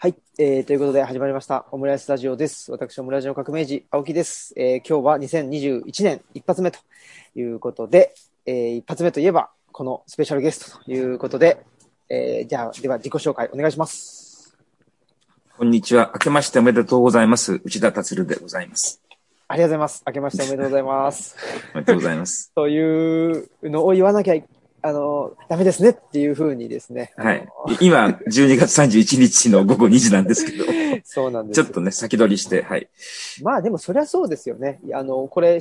はい、えー、ということで始まりました、オムライスラジオです。私、オムラジオ革命児、青木です。えー、今日は2021年一発目ということで、えー、一発目といえば、このスペシャルゲストということで、えー、じゃあ、では自己紹介お願いします。こんにちは。明けましておめでとうございます。内田達郎でございます。ありがとうございます。明けましておめでとうございます。おめでとうございます。というのを言わなきゃ、あの、ダメですねっていうふうにですね。はい。今、12月31日の午後2時なんですけど、そうなんです。ちょっとね、先取りして、はい。まあでもそりゃそうですよね。あの、これ、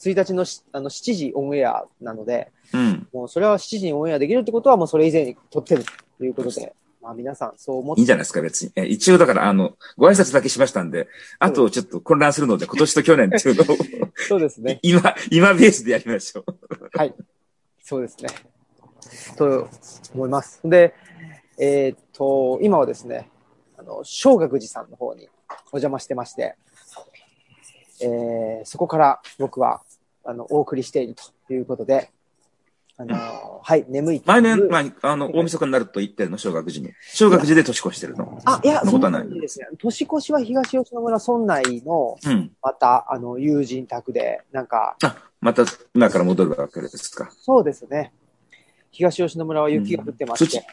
1日のしあの7時オンエアなので、うん。もうそれは7時にオンエアできるってことはもうそれ以前に撮ってるということで、まあ皆さんそう思って、いいんじゃないですか、別に。え一応だから、あの、ご挨拶だけしましたんで、あとちょっと混乱するので、今年と去年っていうのを、そうですね。今、今ベースでやりましょう。はい。そうですね。と思います。で、えーっと、今はですね、あの、小学寺さんの方にお邪魔してまして、えーそこから僕は、あの、お送りしているということで、あの、はい、眠い毎年、まあ、あの、大晦日になると言ってるの、小学時に。小学時で年越してるの。あ、いや、そんなことですね。年越しは東吉野村村内の、うん。また、あの、友人宅で、なんか、あ、また、今から戻るわけですか。そうですね。東吉野村は雪が降ってまして、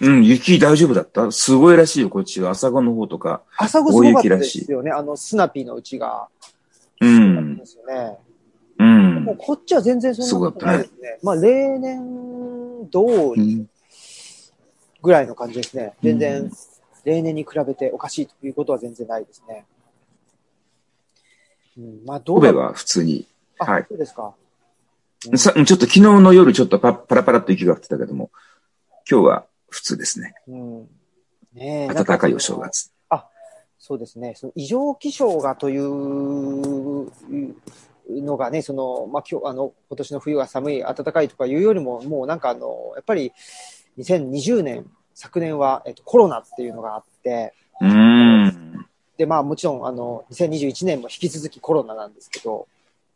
うん、雪大丈夫だった？すごいらしいよ、こっちは。朝子の方とか。朝子すごかったで大雪らしいすよね。あの、スナピーのうちが。うんんで。すよね。うん。こっちは全然そんなことないですね。まあ、例年通うりんぐらいの感じですね。全う然ん、例年に比べておかしいということは全然ないですね。うん、まあ、どうだ神戸は普通に。あ、はいそうですか。さちょっと昨日の夜ちょっとパパラパラっと雪が降ってたけども、今日は普通ですね。うん。ねえ暖かいお正。月。そうですね。その異常気象がというのがね、その、まあ、今日、あの、今年の冬が寒い、暖かいとかいうよりも、もうなんかあの、やっぱり2020年、昨年は、えっと、コロナっていうのがあって、うーん。で、まあもちろん、あの、2021年も引き続きコロナなんですけど、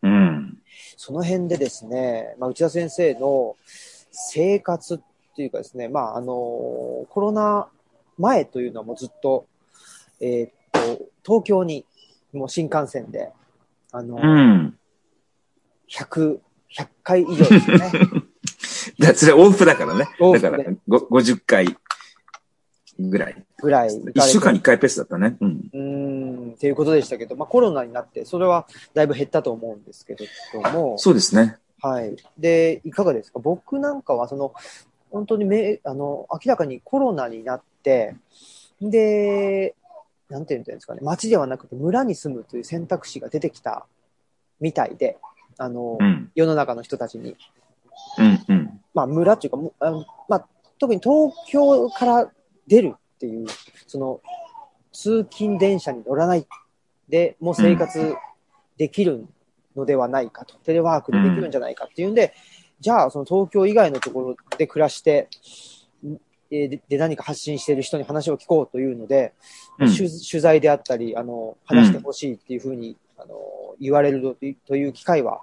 うん。その辺でですね、まあ、内田先生の生活っていうかですね、まあ、あの、コロナ前というのはもうずっと、えーっと、東京に、もう新幹線で、あの、うん。100、100回以上ですよね。だそれ往復だからね。だから、ご50回ぐらい。ぐらい行かれて。1週間に1回ペースだったね。うん。うーん、っていうことでしたけど、まあコロナになって、それはだいぶ減ったと思うんですけれども、そうですね。はい。で、いかがですか？僕なんかは、その、本当にめ、あの、明らかにコロナになって、で、なんていうんですかね、町ではなくて村に住むという選択肢が出てきたみたいで、あの、うん。世の中の人たちに。うん。うん。まあ、村っていうか、もあのまあ、特に東京から出るっていう、その、通勤電車に乗らないで、もう生活できるのではないかと、テレワークでできるんじゃないかっていうんで、じゃあ、その東京以外のところで暮らして、でで何か発信している人に話を聞こうというので、うん取取材であったり、あの、話してほしいっていうふうに、あの、言われるというという機会は、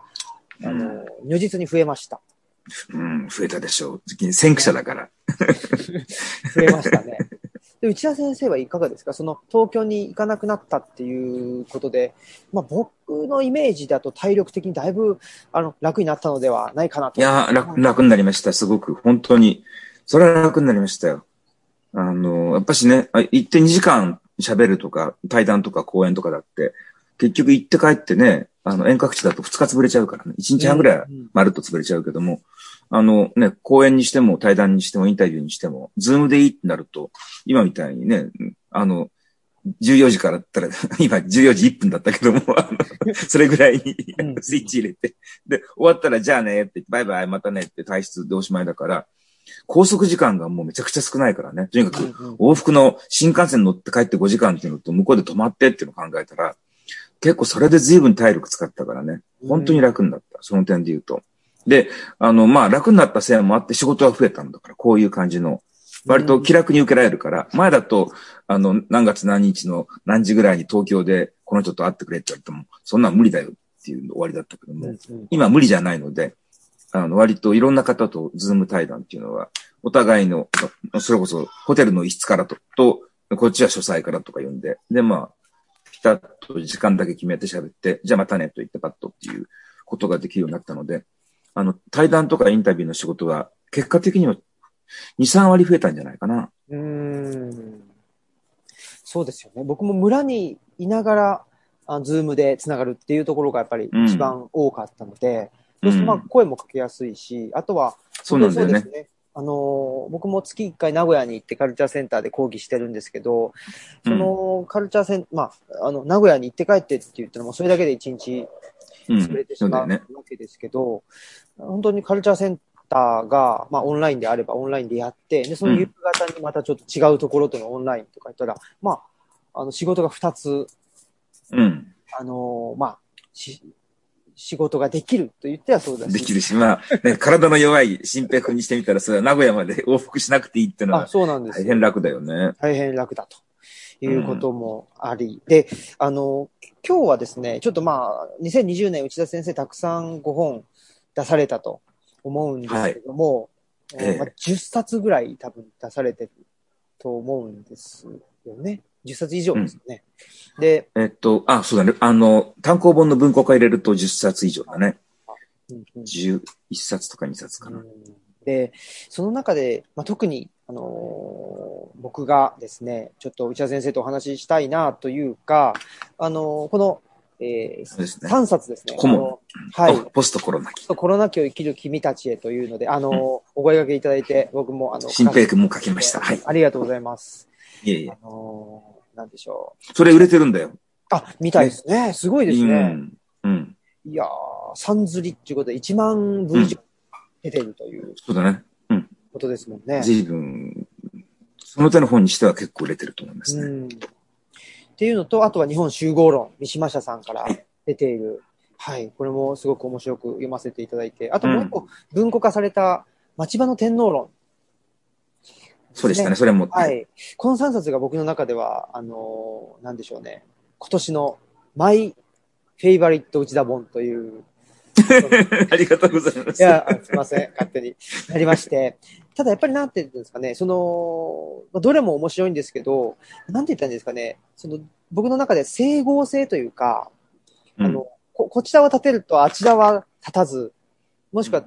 あの、如実に増えました。うん。増えたでしょう。先駆者だから。増えましたね。で内田先生はいかがですか？その東京に行かなくなったっていうことで、まあ、僕のイメージだと体力的にだいぶあの楽になったのではないかなと。いやー楽、楽になりました。すごく。本当に。それは楽になりましたよ。あの、やっぱしね、あ行って2時間喋るとか、対談とか講演とかだって、結局行って帰ってね、あの、遠隔地だと2日潰れちゃうからね。1日半ぐらいうんまるっと潰れちゃうけども、あのね、講演にしても対談にしてもインタビューにしても、ズームでいいってなると、今みたいにね、あの、14時からだったら、今14時1分だったけども、それぐらいにうんスイッチ入れて、で、終わったらじゃあねって、バイバイまたねって退出でおしまいだから、拘束時間がもうめちゃくちゃ少ないからね。とにかく往復の新幹線乗って帰って5時間っていうのと向こうで泊まってっていうのを考えたら、結構それで随分体力使ったからね。本当に楽になった。その点で言うと。で、あの、まあ楽になったせいもあって仕事が増えたんだから、こういう感じの。割と気楽に受けられるから、前だと、あの、何月何日の何時ぐらいに東京でこの人と会ってくれって言われても、そんなん無理だよっていうの終わりだったけども、今無理じゃないので、あの、割といろんな方とズーム対談っていうのは、お互いの、それこそホテルの一室からと、と、こっちは書斎からとか呼んで、で、まあ、ピタッと時間だけ決めて喋って、じゃあまたねと言ってパッとっていうことができるようになったので、あの、対談とかインタビューの仕事は、結果的には2、3割増えたんじゃないかな。うん。そうですよね。僕も村にいながら、あズームでつながるっていうところがやっぱり一番多かったので、そうするとまあ声もかけやすいし、あとは、そうなんだよね。ねあの、僕も月1回名古屋に行ってカルチャーセンターで講義してるんですけど、そのカルチャーセン、まあ、あの、名古屋に行って帰ってって言ったらもうそれだけで1日潰れてしまうわけですけど、うんね、本当にカルチャーセンターが、まあ、オンラインであればオンラインでやって、で、その夕方にまたちょっと違うところとのオンラインとか言ったら、まあ、あの、仕事が2つ、うん。あの、まあ、し、仕事ができると言ってはそうだし。できるし、まあ、ね、体の弱い新平君にしてみたら、それは名古屋まで往復しなくていいっていうのは、そうなんです。大変楽だよね。大変楽だと。いうこともあり、うん、で、あの、今日はですね、ちょっとまあ、2020年内田先生たくさんご本出されたと思うんですけども、はい、まあ、10冊ぐらい多分出されてると思うんですよね。10冊以上ですよね。うん、で、えっと、あ、そうだね。あの、単行本の文庫化入れると10冊以上だね。うんうん、11冊とか2冊かな。で、その中で、まあ、特に、あのー、僕がですね、ちょっと内田先生とお話ししたいなというか、あのー、この、えー、ね、3冊ですね。はい。ポストコロナ期。コロナ期を生きる君たちへというので、あのーうん、お声掛けいただいて、僕も、あの、新平君も書きました。はい。ありがとうございます。いえいえ。あのなんでしょう。それ売れてるんだよ。あ、みたいですね。すごいですね。うん。うん、いやー、さんずりっていうことで1万部以上出てるという、うん。そうだね。うん。ことですもんね。随分、その手の本にしては結構売れてると思いますね。うん。っていうのと、あとは日本集合論、三島社さんから出ている。はい、これもすごく面白く読ませていただいて、あともう一個、文庫化された町場の天皇論そうでしたね、それも。はい。この3冊が僕の中では、あのー、なんでしょうね。今年のマイフェイバリット内田本という。ありがとうございます。いや、すいません。勝手になりまして。ただやっぱりなんて言うんですかね、その、どれも面白いんですけど、なんて言ったんですかね、その、僕の中で整合性というか、うん、あの、こ、こちらは立てるとあちらは立たず、もしくは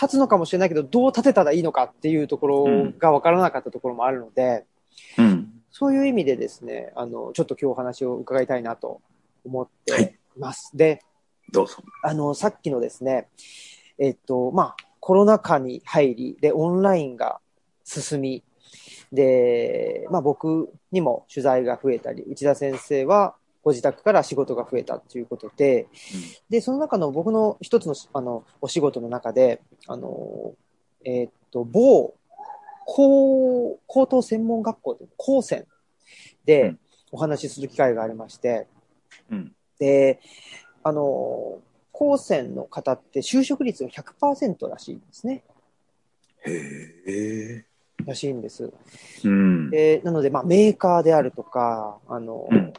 立つのかもしれないけど、どう立てたらいいのかっていうところが分からなかったところもあるので、うん、そういう意味でですね、あの、ちょっと今日お話を伺いたいなと思ってい。ます。はい、で、どうぞ。あの、さっきのですね、えっと、まあ、コロナ禍に入り、で、オンラインが進み、で、まあ僕にも取材が増えたり、内田先生はご自宅から仕事が増えたということで、うん、で、その中の僕の一つのあのお仕事の中で、あの、えー、っと、某高、高等専門学校で、高専でお話しする機会がありまして、うん、で、あの、高専の方って就職率が100%らしいんですね。へえ。らしいんです。うん、でなので、まあ、メーカーであるとか、あの、うん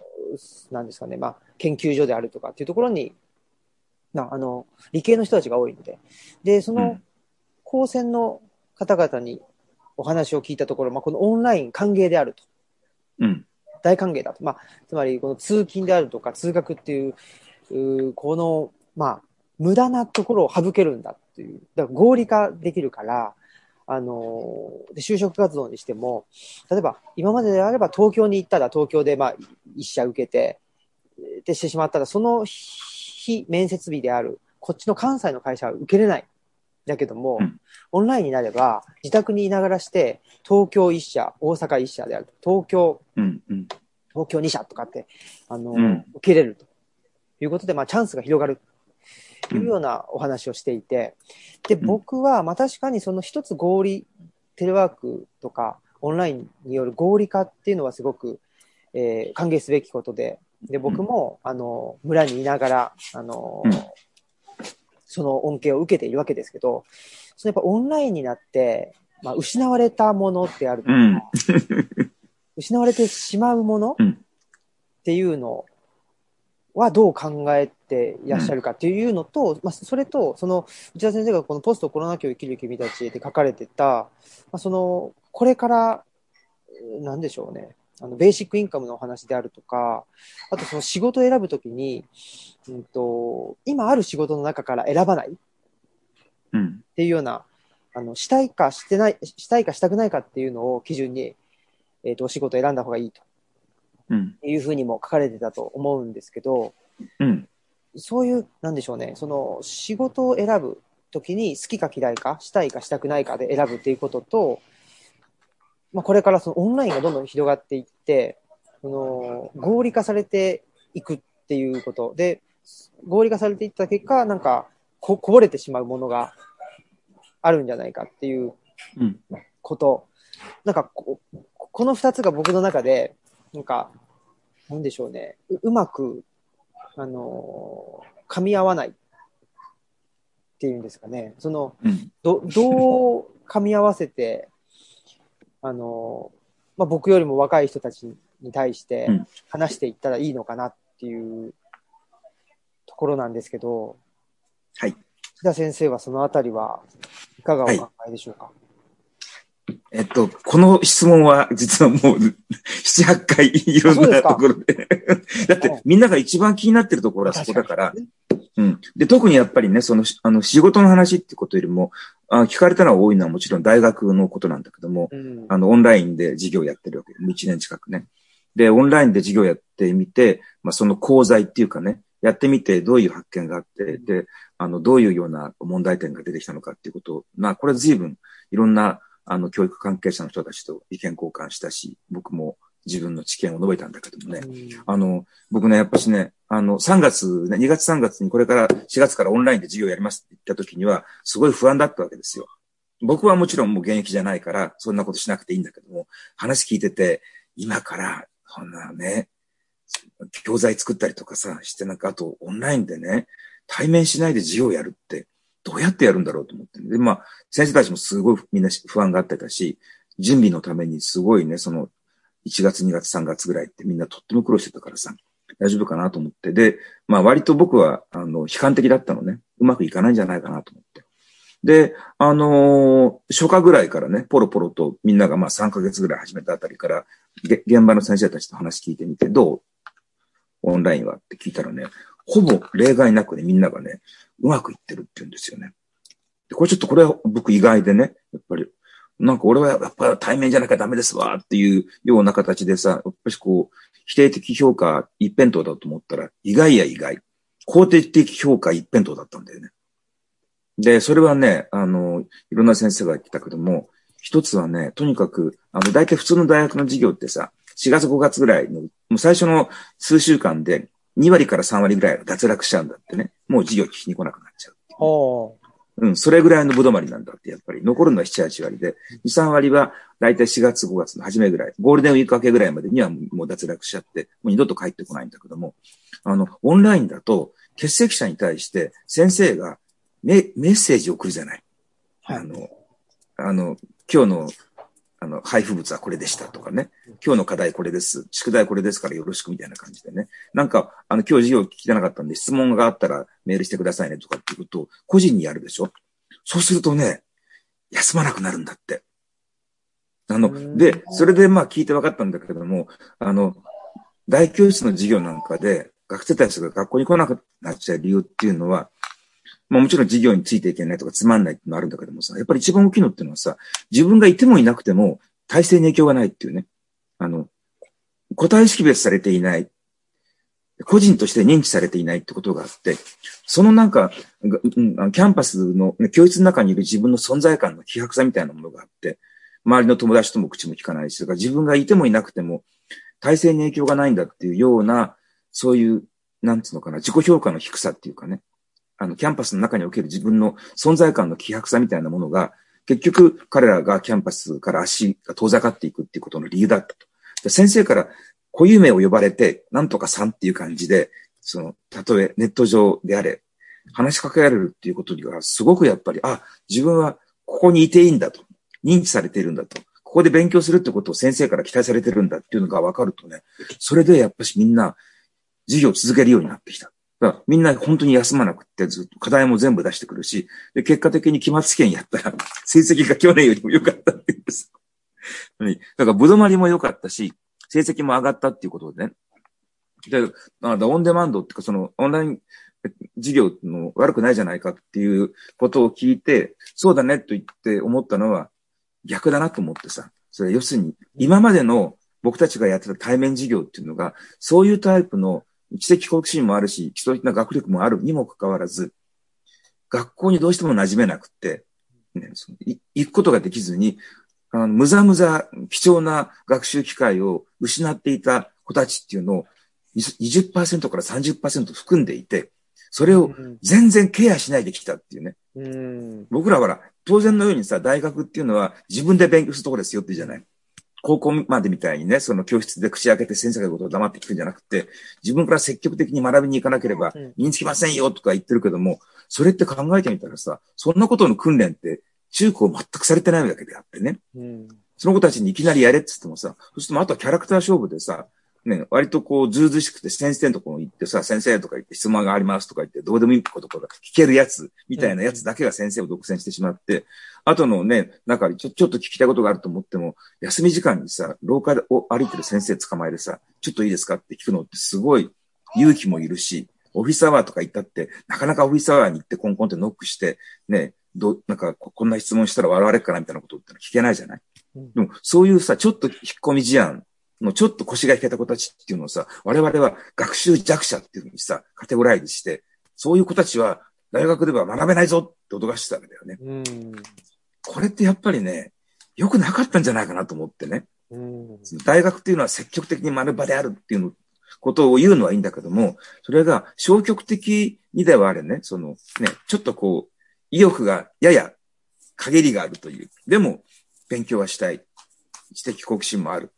なんですかね、まあ、研究所であるとかっていうところに、なあの、理系の人たちが多いので、で、その、高専の方々にお話を聞いたところ、まあ、このオンライン歓迎であると。うん。大歓迎だと。まあ、つまり、この通勤であるとか通学っていう、うこの、まあ、無駄なところを省けるんだっていう。だから合理化できるから、あので、就職活動にしても、例えば、今までであれば東京に行ったら東京で、まあ、一社受けて、でしてしまったら、その日、面接日である、こっちの関西の会社は受けれない。だけども、うん、オンラインになれば、自宅にいながらして、東京一社、大阪一社であると、東京、うんうん、東京二社とかって、あの、うん、受けれるということで、まあ、チャンスが広がる。というようなお話をしていて、で、僕は、まあ確かにその一つ合理、テレワークとか、オンラインによる合理化っていうのはすごく、えー、歓迎すべきことで、で、僕も、あの、村にいながら、あの、その恩恵を受けているわけですけど、そのやっぱオンラインになって、まあ、失われたものってあるとか、う。ん、失われてしまうものっていうのはどう考えていらっしゃるかっていうのと、まあ、それと、その、内田先生がこのポストコロナ期を生きる君たちで書かれてた、まあ、その、これから、なんでしょうね。あの、ベーシックインカムのお話であるとか、あとその仕事を選ぶときに、うんと、今ある仕事の中から選ばないっていうような、あの、したいかしてない、したいかしたくないかっていうのを基準に、えっ、ー、と、お仕事を選んだ方がいいと。うん。いうふうにも書かれてたと思うんですけど、うん。そういう、なんでしょうね、その、仕事を選ぶときに好きか嫌いか、したいかしたくないかで選ぶっていうことと、まあ、これからそのオンラインがどんどん広がっていって、その合理化されていくっていうことで、合理化されていった結果、なんかこ、こぼれてしまうものがあるんじゃないかっていうこと。うん、なんかこ、この二つが僕の中で、なんか、なんでしょうね、ううまく、あのー、噛み合わないっていうんですかね。その、うん、ど、どう噛み合わせて、あの、まあ、僕よりも若い人たちに対して話していったらいいのかなっていうところなんですけど、はい。木田先生はそのあたりはいかがお考えでしょうか、はい、えっと、この質問は実はもう7、8回いろんなところで。でだってみんなが一番気になってるところはそこだから。うん。で、特にやっぱりね、その、あの、仕事の話ってことよりも、あ聞かれたのは多いのはもちろん大学のことなんだけども、うん、あの、オンラインで授業やってるわけで、1年近くね。で、オンラインで授業やってみて、まあ、その講座っていうかね、やってみてどういう発見があって、で、あの、どういうような問題点が出てきたのかっていうことを、まあ、これ随分いろんな、あの、教育関係者の人たちと意見交換したし、僕も自分の知見を述べたんだけどもね、うん、あの、僕ね、やっぱしね、あの、3月、ね、2月3月にこれから4月からオンラインで授業やりますって言った時には、すごい不安だったわけですよ。僕はもちろんもう現役じゃないから、そんなことしなくていいんだけども、話聞いてて、今から、そんなね、教材作ったりとかさ、してなんか、あとオンラインでね、対面しないで授業やるって、どうやってやるんだろうと思って。で、まあ、先生たちもすごいみんな不安があってたし、準備のためにすごいね、その、1月、2月、3月ぐらいってみんなとっても苦労してたからさ、大丈夫かなと思って。で、まあ割と僕は、あの、悲観的だったのね。うまくいかないんじゃないかなと思って。で、あのー、初夏ぐらいからね、ポロポロとみんながまあ3ヶ月ぐらい始めたあたりから、現場の先生たちと話聞いてみて、どう？オンラインは？って聞いたらね、ほぼ例外なくね、みんながね、うまくいってるって言うんですよね。で、これちょっとこれは僕意外でね、やっぱり、なんか俺はやっぱり対面じゃなきゃダメですわっていうような形でさ、やっぱりこう、否定的評価一辺倒だと思ったら、意外や意外。肯定的評価一辺倒だったんだよね。で、それはね、あの、いろんな先生が言ったけども、一つはね、とにかく、あの、大体普通の大学の授業ってさ、4月5月ぐらいの、もう最初の数週間で2割から3割ぐらい脱落しちゃうんだってね。もう授業聞きに来なくなっちゃう。うん、それぐらいのぶどまりなんだって、やっぱり。残るのは7、8割で、2、3割は、だいたい4月、5月の初めぐらい、ゴールデンウィーク明けぐらいまでにはもう脱落しちゃって、もう二度と帰ってこないんだけども、あの、オンラインだと、欠席者に対して先生がメメッセージを送るじゃない。あの、あの、今日のあの、配布物はこれでしたとかね。今日の課題これです。宿題これですからよろしくみたいな感じでね。なんか、あの、今日授業聞きてなかったんで質問があったらメールしてくださいねとかっていうことを個人にやるでしょ？そうするとね、休まなくなるんだって。あの、で、それでまあ聞いて分かったんだけれども、あの、大教室の授業なんかで学生たちが学校に来なくなっちゃう理由っていうのは、まあもちろん授業についていけないとかつまんないってのあるんだけどもさ、やっぱり一番大きいのっていうのはさ、自分がいてもいなくても体制に影響がないっていうね。あの、個体識別されていない。個人として認知されていないってことがあって、そのなんか、キャンパスの、教室の中にいる自分の存在感の希薄さみたいなものがあって、周りの友達とも口も聞かないし、か自分がいてもいなくても、大勢に影響がないんだっていうような、そういう、なんつうのかな、自己評価の低さっていうかね、あの、キャンパスの中における自分の存在感の希薄さみたいなものが、結局彼らがキャンパスから足が遠ざかっていくっていうことの理由だったと。先生から固有名を呼ばれて、なんとかさんっていう感じで、その、たとえネット上であれ、話しかけられるっていうことには、すごくやっぱり、あ、自分はここにいていいんだと。認知されているんだと。ここで勉強するってことを先生から期待されてるんだっていうのが分かるとね、それでやっぱしみんな、授業を続けるようになってきた。だからみんな本当に休まなくってずっと課題も全部出してくるし、で、結果的に期末試験やったら 成績が去年よりも良かったっていうんです。だから、ぶどまりも良かったし、成績も上がったっていうことでね。で、あオンデマンドっていうか、その、オンライン授業の悪くないじゃないかっていうことを聞いて、そうだねと言って思ったのは逆だなと思ってさ。それ要するに、今までの僕たちがやってた対面授業っていうのが、そういうタイプの知的好奇心もあるし、基礎的な学力もあるにもかかわらず、学校にどうしても馴染めなくて、ね、行くことができずに、あのむざむざ貴重な学習機会を失っていた子たちっていうのを20%から30%含んでいて、それを全然ケアしないできたっていうね。うん、僕らは当然のようにさ、大学っていうのは自分で勉強するところですよってじゃない。高校までみたいにね、その教室で口開けて先生がことを黙って聞くんじゃなくて、自分から積極的に学びに行かなければ身につきませんよとか言ってるけども、それって考えてみたらさ、そんなことの訓練って中高全くされてないわけであってね。うん、その子たちにいきなりやれって言ってもさ、そうするとあとはキャラクター勝負でさ、ね、割とこう、ずうずしくて先生のところに行ってさ、先生とか言って質問がありますとか言って、どうでもいいことから聞けるやつ、みたいなやつだけが先生を独占してしまって、後のね、なんかちょ、ちょっと聞きたいことがあると思っても、休み時間にさ、廊下を歩いてる先生捕まえてさ、ちょっといいですかって聞くのってすごい勇気もいるし、オフィスアワーとか行ったって、なかなかオフィスアワーに行ってコンコンってノックして、ね、ど、なんかこんな質問したら笑われるかなみたいなことって聞けないじゃない、うん、でも、そういうさ、ちょっと引っ込み思案のちょっと腰が引けた子たちっていうのをさ、我々は学習弱者っていうふうにさ、カテゴライズして、そういう子たちは大学では学べないぞって脅かしてたわけだよね。うん、これってやっぱりね、良くなかったんじゃないかなと思ってね。うん、大学っていうのは積極的に学ぶ場であるっていうのことを言うのはいいんだけども、それが消極的にではあれね、そのね、ちょっとこう、意欲がやや限りがあるという。でも、勉強はしたい。知的好奇心もある。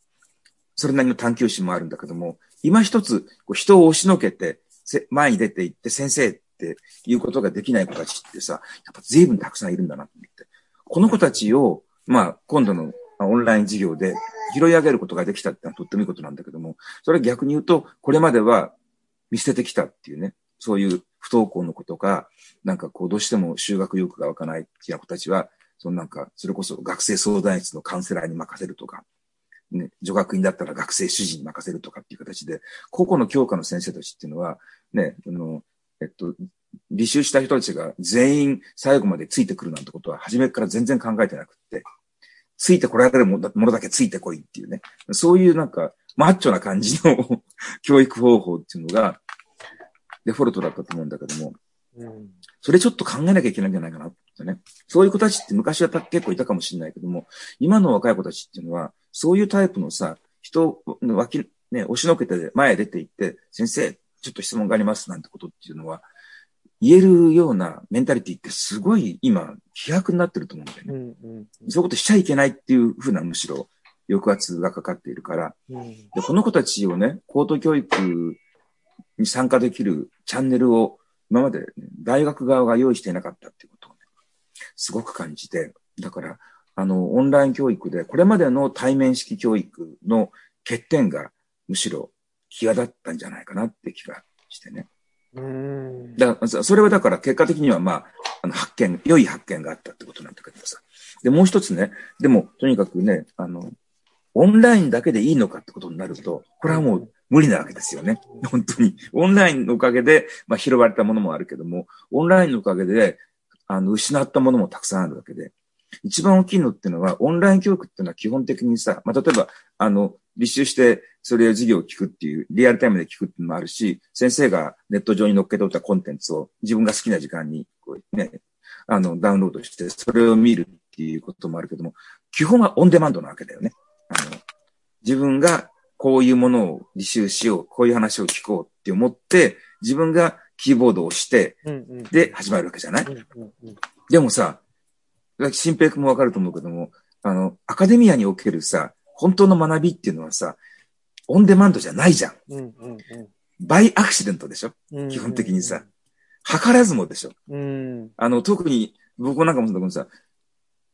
それなりの探求心もあるんだけども、今一つ、こう人を押しのけて、前に出て行って先生っていうことができない子たちってさ、やっぱ随分たくさんいるんだなと思って。この子たちを、まあ、今度のオンライン授業で拾い上げることができたってのはとってもいいことなんだけども、それは逆に言うと、これまでは見捨ててきたっていうね、そういう不登校の子とか、なんかこう、どうしても修学欲が湧かないっていう子たちは、そのなんか、それこそ学生相談室のカウンセラーに任せるとか、ね、女学院だったら学生主人に任せるとかっていう形で、個々の教科の先生たちっていうのは、ね、あの、えっと、履修した人たちが全員最後までついてくるなんてことは初めから全然考えてなくって、ついてこられるものだけついてこいっていうね、そういうなんか、マッチョな感じの 教育方法っていうのが、デフォルトだったと思うんだけども、うん、それちょっと考えなきゃいけないんじゃないかなってね。そういう子たちって昔は結構いたかもしれないけども、今の若い子たちっていうのは、そういうタイプのさ、人の脇、ね、押しのけて前へ出て行って、先生、ちょっと質問がありますなんてことっていうのは、言えるようなメンタリティってすごい今、飛躍になってると思うんだよね。うんうんうん、そういうことしちゃいけないっていうふうなむしろ抑圧がかかっているから、うん、でこの子たちをね、高等教育に参加できるチャンネルを今まで、ね、大学側が用意していなかったっていうことをね、すごく感じて、だから、あの、オンライン教育で、これまでの対面式教育の欠点がむしろ際立ったんじゃないかなって気がしてね。うんだからそれはだから結果的にはまあ、あの発見、良い発見があったってことなんだけどさ。で、もう一つね、でもとにかくね、あの、オンラインだけでいいのかってことになると、これはもう無理なわけですよね。本当に。オンラインのおかげで、まあ拾われたものもあるけども、オンラインのおかげで、あの、失ったものもたくさんあるわけで、一番大きいのっていうのは、オンライン教育っていうのは基本的にさ、まあ、例えば、あの、履修して、それを授業を聞くっていう、リアルタイムで聞くっていうのもあるし、先生がネット上に載っけておいたコンテンツを自分が好きな時間に、こうね、あの、ダウンロードして、それを見るっていうこともあるけども、基本はオンデマンドなわけだよね。あの、自分がこういうものを履修しよう、こういう話を聞こうって思って、自分がキーボードを押して、で、始まるわけじゃない、でもさ、新平君もわかると思うけども、あの、アカデミアにおけるさ、本当の学びっていうのはさ、オンデマンドじゃないじゃん。うんうんうん、バイアクシデントでしょ、うんうんうん、基本的にさ。図らずもでしょ、うん、あの、特に僕なんかもだけどさ、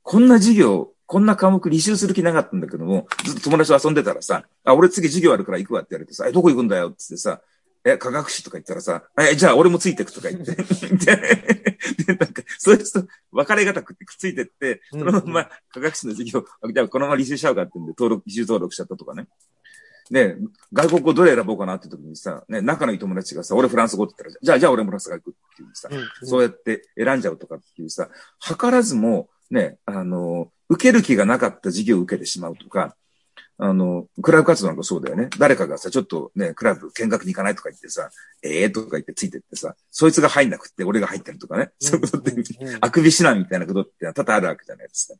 こんな授業、こんな科目履修する気なかったんだけども、ずっと友達と遊んでたらさ、あ、俺次授業あるから行くわって言われてさ、え、どこ行くんだよってってさ、え、科学史とか言ったらさ、え、じゃあ俺もついてくとか言って。で、でなんか、そういう人、別れがたくってくっついてって、そのまま科学史の授業、じゃあこのまま履修しちゃうかってんで、登録、履修登録しちゃったとかね。で、外国語どれ選ぼうかなって時にさ、ね、仲のいい友達がさ、俺フランス語って言ったら、じゃあ、じゃあ俺もフランス語行くっていうさ、うんそうやって選んじゃうとかっていうさ、図らずも、ね、あの、受ける気がなかった授業を受けてしまうとか、あの、クラブ活動なんかそうだよね。誰かがさ、ちょっとね、クラブ見学に行かないとか言ってさ、ええー、とか言ってついてってさ、そいつが入んなくって俺が入ってるとかね。そういうことって、あくびしないみたいなことって多々あるわけじゃないです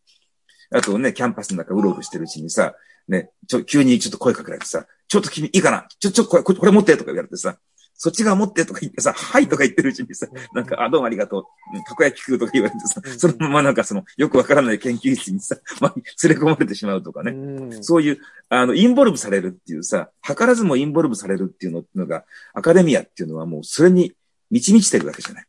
か。あとね、キャンパスの中うろうろしてるうちにさ、ね、ちょ、急にちょっと声かけられてさ、ちょっと君いいかな？ちょ、ちょ、これ、これ持ってとか言われてさ、そっち側持ってとか言ってさ、はいとか言ってるうちにさ、なんか、あ、どうもありがとう。たこ焼き食うとか言われてさ、そのままなんかその、よくわからない研究室にさ、まあ、連れ込まれてしまうとかね。そういう、あの、インボルブされるっていうさ、図らずもインボルブされるっていうのが、アカデミアっていうのはもうそれに満ち満ちてるわけじゃない。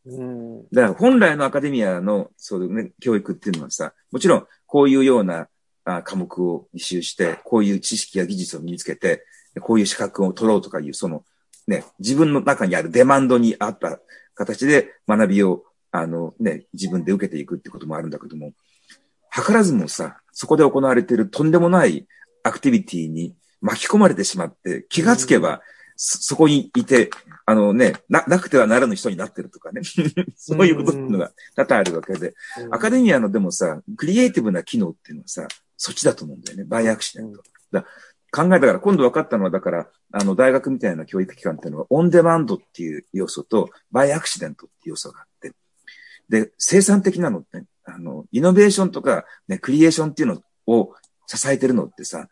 だから本来のアカデミアの、そういうね、教育っていうのはさ、もちろんこういうようなあ科目を履修して、こういう知識や技術を身につけて、こういう資格を取ろうとかいう、その、ね、自分の中にあるデマンドに合った形で学びを、あのね、自分で受けていくってこともあるんだけども、図らずもさ、そこで行われているとんでもないアクティビティに巻き込まれてしまって、気がつけば、そ、そこにいて、あのね、な、なくてはならぬ人になってるとかね。そういうことっていうのが多々あるわけで、アカデミアのでもさ、クリエイティブな機能っていうのはさ、そっちだと思うんだよね。バイアクシデント。だ考えたから、今度分かったのは、だから、あの、大学みたいな教育機関っていうのは、オンデマンドっていう要素と、バイアクシデントっていう要素があって、で、生産的なのって、ね、あの、イノベーションとか、ね、クリエーションっていうのを支えてるのってさ、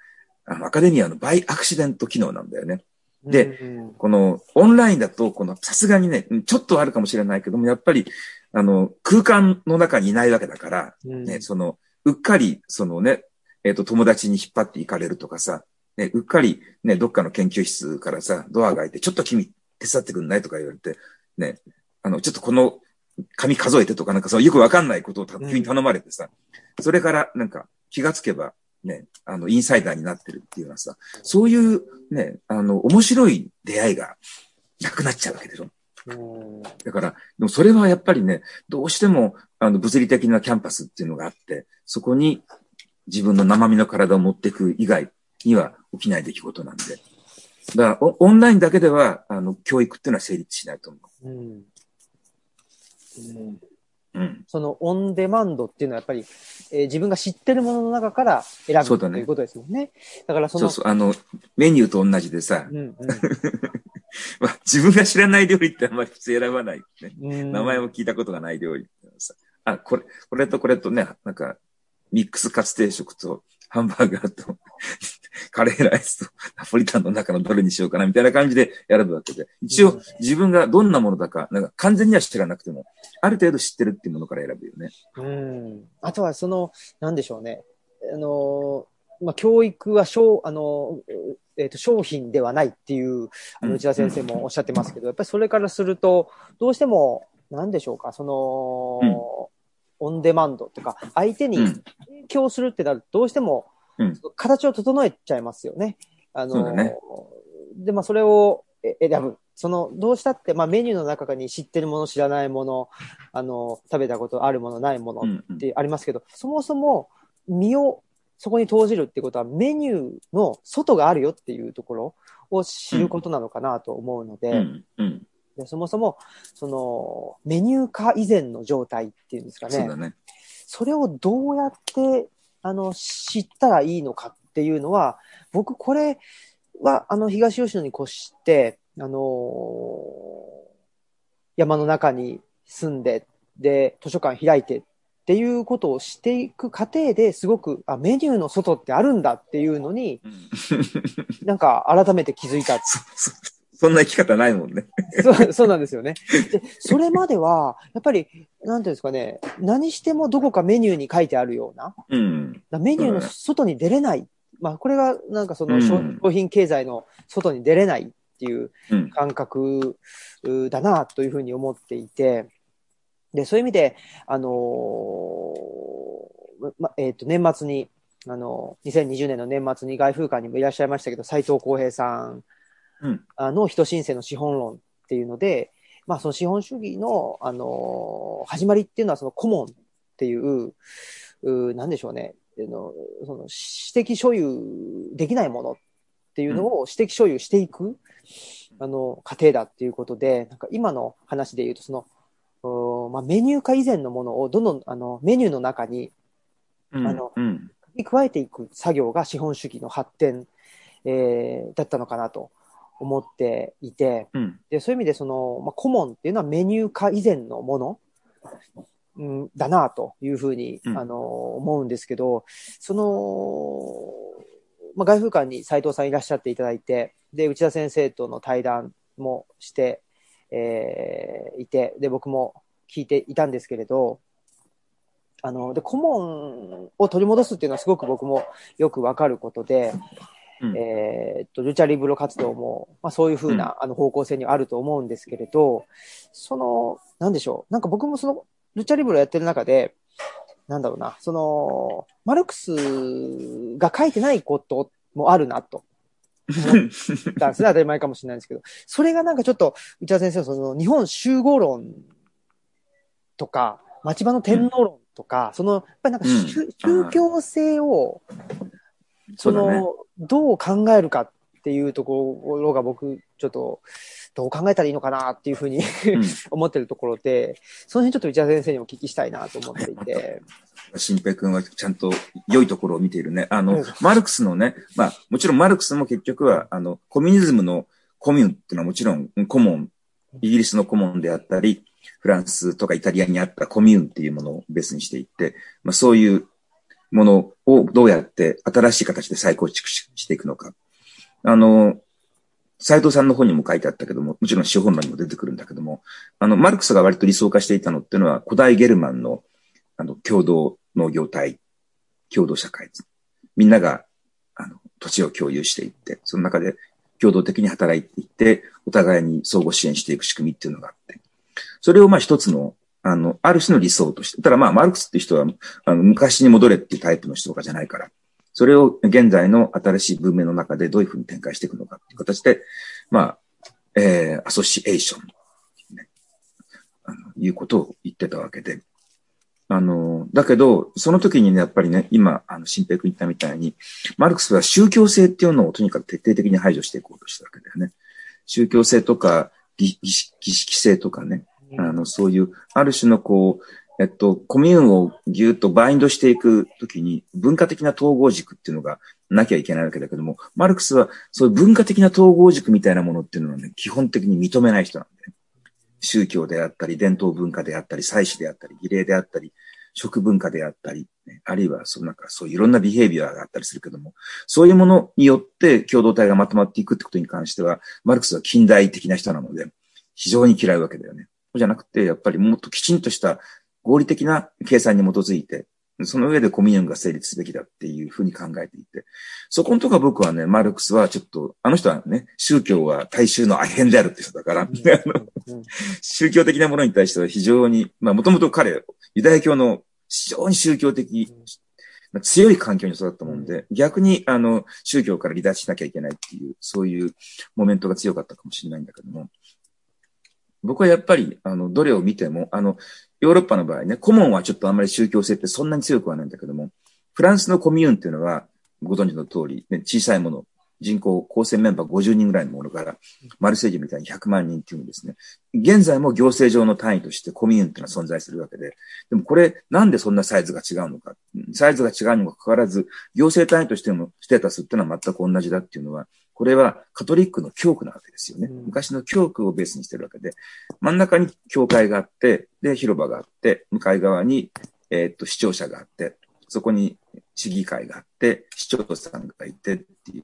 あの、アカデミアのバイアクシデント機能なんだよね。で、この、オンラインだと、この、さすがにね、ちょっとあるかもしれないけども、やっぱり、あの、空間の中にいないわけだから、ね、その、うっかり、そのね、えっ、ー、と、友達に引っ張っていかれるとかさ、ね、うっかり、ね、どっかの研究室からさ、ドアが開いて、ちょっと君、手伝ってくんないとか言われて、ね、あの、ちょっとこの、紙数えてとか、なんかそう、よくわかんないことを急に頼まれてさ、うん、それから、なんか、気がつけば、ね、あの、インサイダーになってるっていうのはさ、そういう、ね、あの、面白い出会いがなくなっちゃうわけでしょ。だから、でもそれはやっぱりね、どうしても、あの、物理的なキャンパスっていうのがあって、そこに自分の生身の体を持っていく以外には起きない出来事なんで。だから、オンラインだけでは、あの、教育っていうのは成立しないと思う。うん。うんうん、そのオンデマンドっていうのはやっぱり、えー、自分が知ってるものの中から選ぶと、ね、いうことですもんね。だからその。そうそう、あの、メニューと同じでさ、うんうん まあ、自分が知らない料理ってあんまり普通選ばない、ね、名前も聞いたことがない料理さ。あ、これ、これとこれとね、なんか、ミックスカツ定食と、ハンバーガーと、カレーライスと、ナポリタンの中のどれにしようかな、みたいな感じで選ぶわけで。一応、自分がどんなものだか、なんか完全には知らなくても、ある程度知ってるっていうものから選ぶよね。うん。あとは、その、なんでしょうね。あの、まあ、教育は、商、あの、えっ、ー、と、商品ではないっていう、あの、内田先生もおっしゃってますけど、うん、やっぱりそれからすると、どうしても、なんでしょうか、その、うんオンデマンドとか、相手に提供するってなると、どうしても、形を整えちゃいますよね。あの、ね、で、まあ、それを選ぶ。その、どうしたって、まあ、メニューの中に知ってるもの、知らないもの、あの、食べたことあるもの、ないものってありますけど、うんうん、そもそも身をそこに投じるってことは、メニューの外があるよっていうところを知ることなのかなと思うので、うんうんでそもそも、その、メニュー化以前の状態っていうんですかね。そね。それをどうやって、あの、知ったらいいのかっていうのは、僕これは、あの、東吉野に越して、あのー、山の中に住んで、で、図書館開いてっていうことをしていく過程ですごく、あ、メニューの外ってあるんだっていうのに、なんか改めて気づいた。そんな生き方ないもんね。そうそうなんですよね。で、それまでは、やっぱり、なんていうんですかね、何してもどこかメニューに書いてあるような、うん、メニューの外に出れない。まあ、これがなんかその商品経済の外に出れないっていう感覚だなというふうに思っていて、で、そういう意味で、あのー、ま、えっ、ー、と、年末に、あの、2020年の年末に外風館にもいらっしゃいましたけど、斉藤浩平さんあの人申請の資本論っていうので、まあその資本主義の、あの始まりっていうのはそのコモンっていう、うなんでしょうね、あのその私的所有できないものっていうのを私的所有していく、あの過程だっていうことで、なんか今の話で言うとその、うまあ、メニュー化以前のものをどんどんあのメニューの中にうんあのうん。に加えていく作業が資本主義の発展、えーだったのかなと思っていて、うん。でそういう意味でその、まあ、コモンっていうのはメニュー化以前のもの、うん、だなというふうに、うんあの思うんですけど、その、まあ、外風館に斉藤さんいらっしゃっていただいて、で、内田先生との対談もして、えーいて、で、僕も聞いていたんですけれど、あの、で、顧問を取り戻すっていうのはすごく僕もよくわかることで、うんえーっと、ルチャリブロ活動も、まあそういうふうな、あの方向性にはあると思うんですけれど、その、なんでしょう。なんか僕もその、ルチャリブロやってる中で、なんだろうな、その、マルクスが書いてないこともあるなと。思ったんですね。当たり前かもしれないんですけど。それがなんかちょっと、内田先生のその、日本集合論とか、町場の天皇論とか、その、やっぱりなんか宗,、うん宗教性を、その、どう考えるかっていうところが僕、ちょっと、どう考えたらいいのかなっていうふうにうん 思ってるところで、その辺ちょっと内田先生にもお聞きしたいなと思っていて。新平君はちゃんと良いところを見ているね。あの、うんマルクスのね、まあ、もちろんマルクスも結局は、あの、コミュニズムのコミュンっていうのはもちろん、コモン、イギリスのコモンであったり、フランスとかイタリアにあったコミューンっていうものをベースにしていって、まあ、そういうものをどうやって新しい形で再構築していくのか。あの、斉藤さんの方にも書いてあったけども、もちろん資本論にも出てくるんだけども、あの、マルクスが割と理想化していたのっていうのは、古代ゲルマンの、あの、共同農業体、共同社会。みんなが、あの、土地を共有していって、その中で共同的に働いていって、お互いに相互支援していく仕組みっていうのがあって、それをまあ一つの、あの、ある種の理想として、ただまあ、マルクスっていう人は、あの、昔に戻れっていうタイプの人とかじゃないから、それを現在の新しい文明の中でどういうふうに展開していくのかっていう形で、まあ、えー、アソシエーション、ね、あの、いうことを言ってたわけで、あの、だけど、その時にね、やっぱりね、今、あの、新平君言ったみたいに、マルクスは宗教性っていうのをとにかく徹底的に排除していこうとしたわけだよね。宗教性とか、儀式性とかね、あの、そういう、ある種のこう、えっと、コミューンをぎゅっとバインドしていくときに、文化的な統合軸っていうのがなきゃいけないわけだけども、マルクスはそういう文化的な統合軸みたいなものっていうのはね、基本的に認めない人なんでね。宗教であったり、伝統文化であったり、祭祀であったり、儀礼であったり、食文化であったり、ね、あるいは、そのなんか、そういういろんなビヘイビアがあったりするけども、そういうものによって共同体がまとまっていくってことに関しては、マルクスは近代的な人なので、非常に嫌いわけだよね。じゃなくて、やっぱりもっときちんとした合理的な計算に基づいて、その上でコミュニオンが成立すべきだっていうふうに考えていて、そこのところ僕はね、マルクスはちょっと、あの人はね、宗教は大衆のアヘンであるって人だから、宗教的なものに対しては非常に、まあもともと彼、ユダヤ教の非常に宗教的、まあ強い環境に育ったもんで、逆にあの、宗教から離脱しなきゃいけないっていう、そういうモメントが強かったかもしれないんだけども、僕はやっぱり、あの、どれを見ても、あの、ヨーロッパの場合ね、コモンはちょっとあんまり宗教性ってそんなに強くはないんだけども、フランスのコミューンっていうのは、ご存知の通り、ね、小さいもの、人口構成メンバー50人ぐらいのものから、マルセイユみたいに100万人っていうんですね。現在も行政上の単位としてコミューンっていうのは存在するわけで、でもこれ、なんでそんなサイズが違うのか。サイズが違うにもかかわらず、行政単位としてのステータスっていうのは全く同じだっていうのは、これはカトリックの教区なわけですよね。うん昔の教区をベースにしてるわけで、真ん中に教会があって、で、広場があって、向かい側に、えーっと、視聴者があって、そこに市議会があって、市長さんがいてっていう。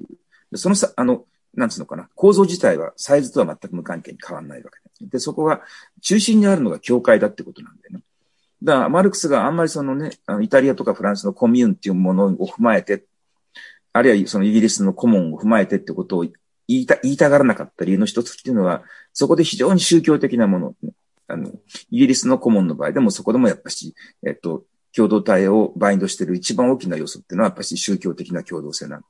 でそのさ、あの、なんつうのかな、構造自体はサイズとは全く無関係に変わらないわけで。で、そこが中心にあるのが教会だってことなんだよね。だから、マルクスがあんまりそのね、あのイタリアとかフランスのコミューンっていうものを踏まえて、あるいはそのイギリスのコモンを踏まえてってことを言いた、言いたがらなかった理由の一つっていうのは、そこで非常に宗教的なもの、あの、イギリスのコモンの場合でもそこでもやっぱし、えっと、共同体をバインドしている一番大きな要素っていうのはやっぱし宗教的な共同性なんだ。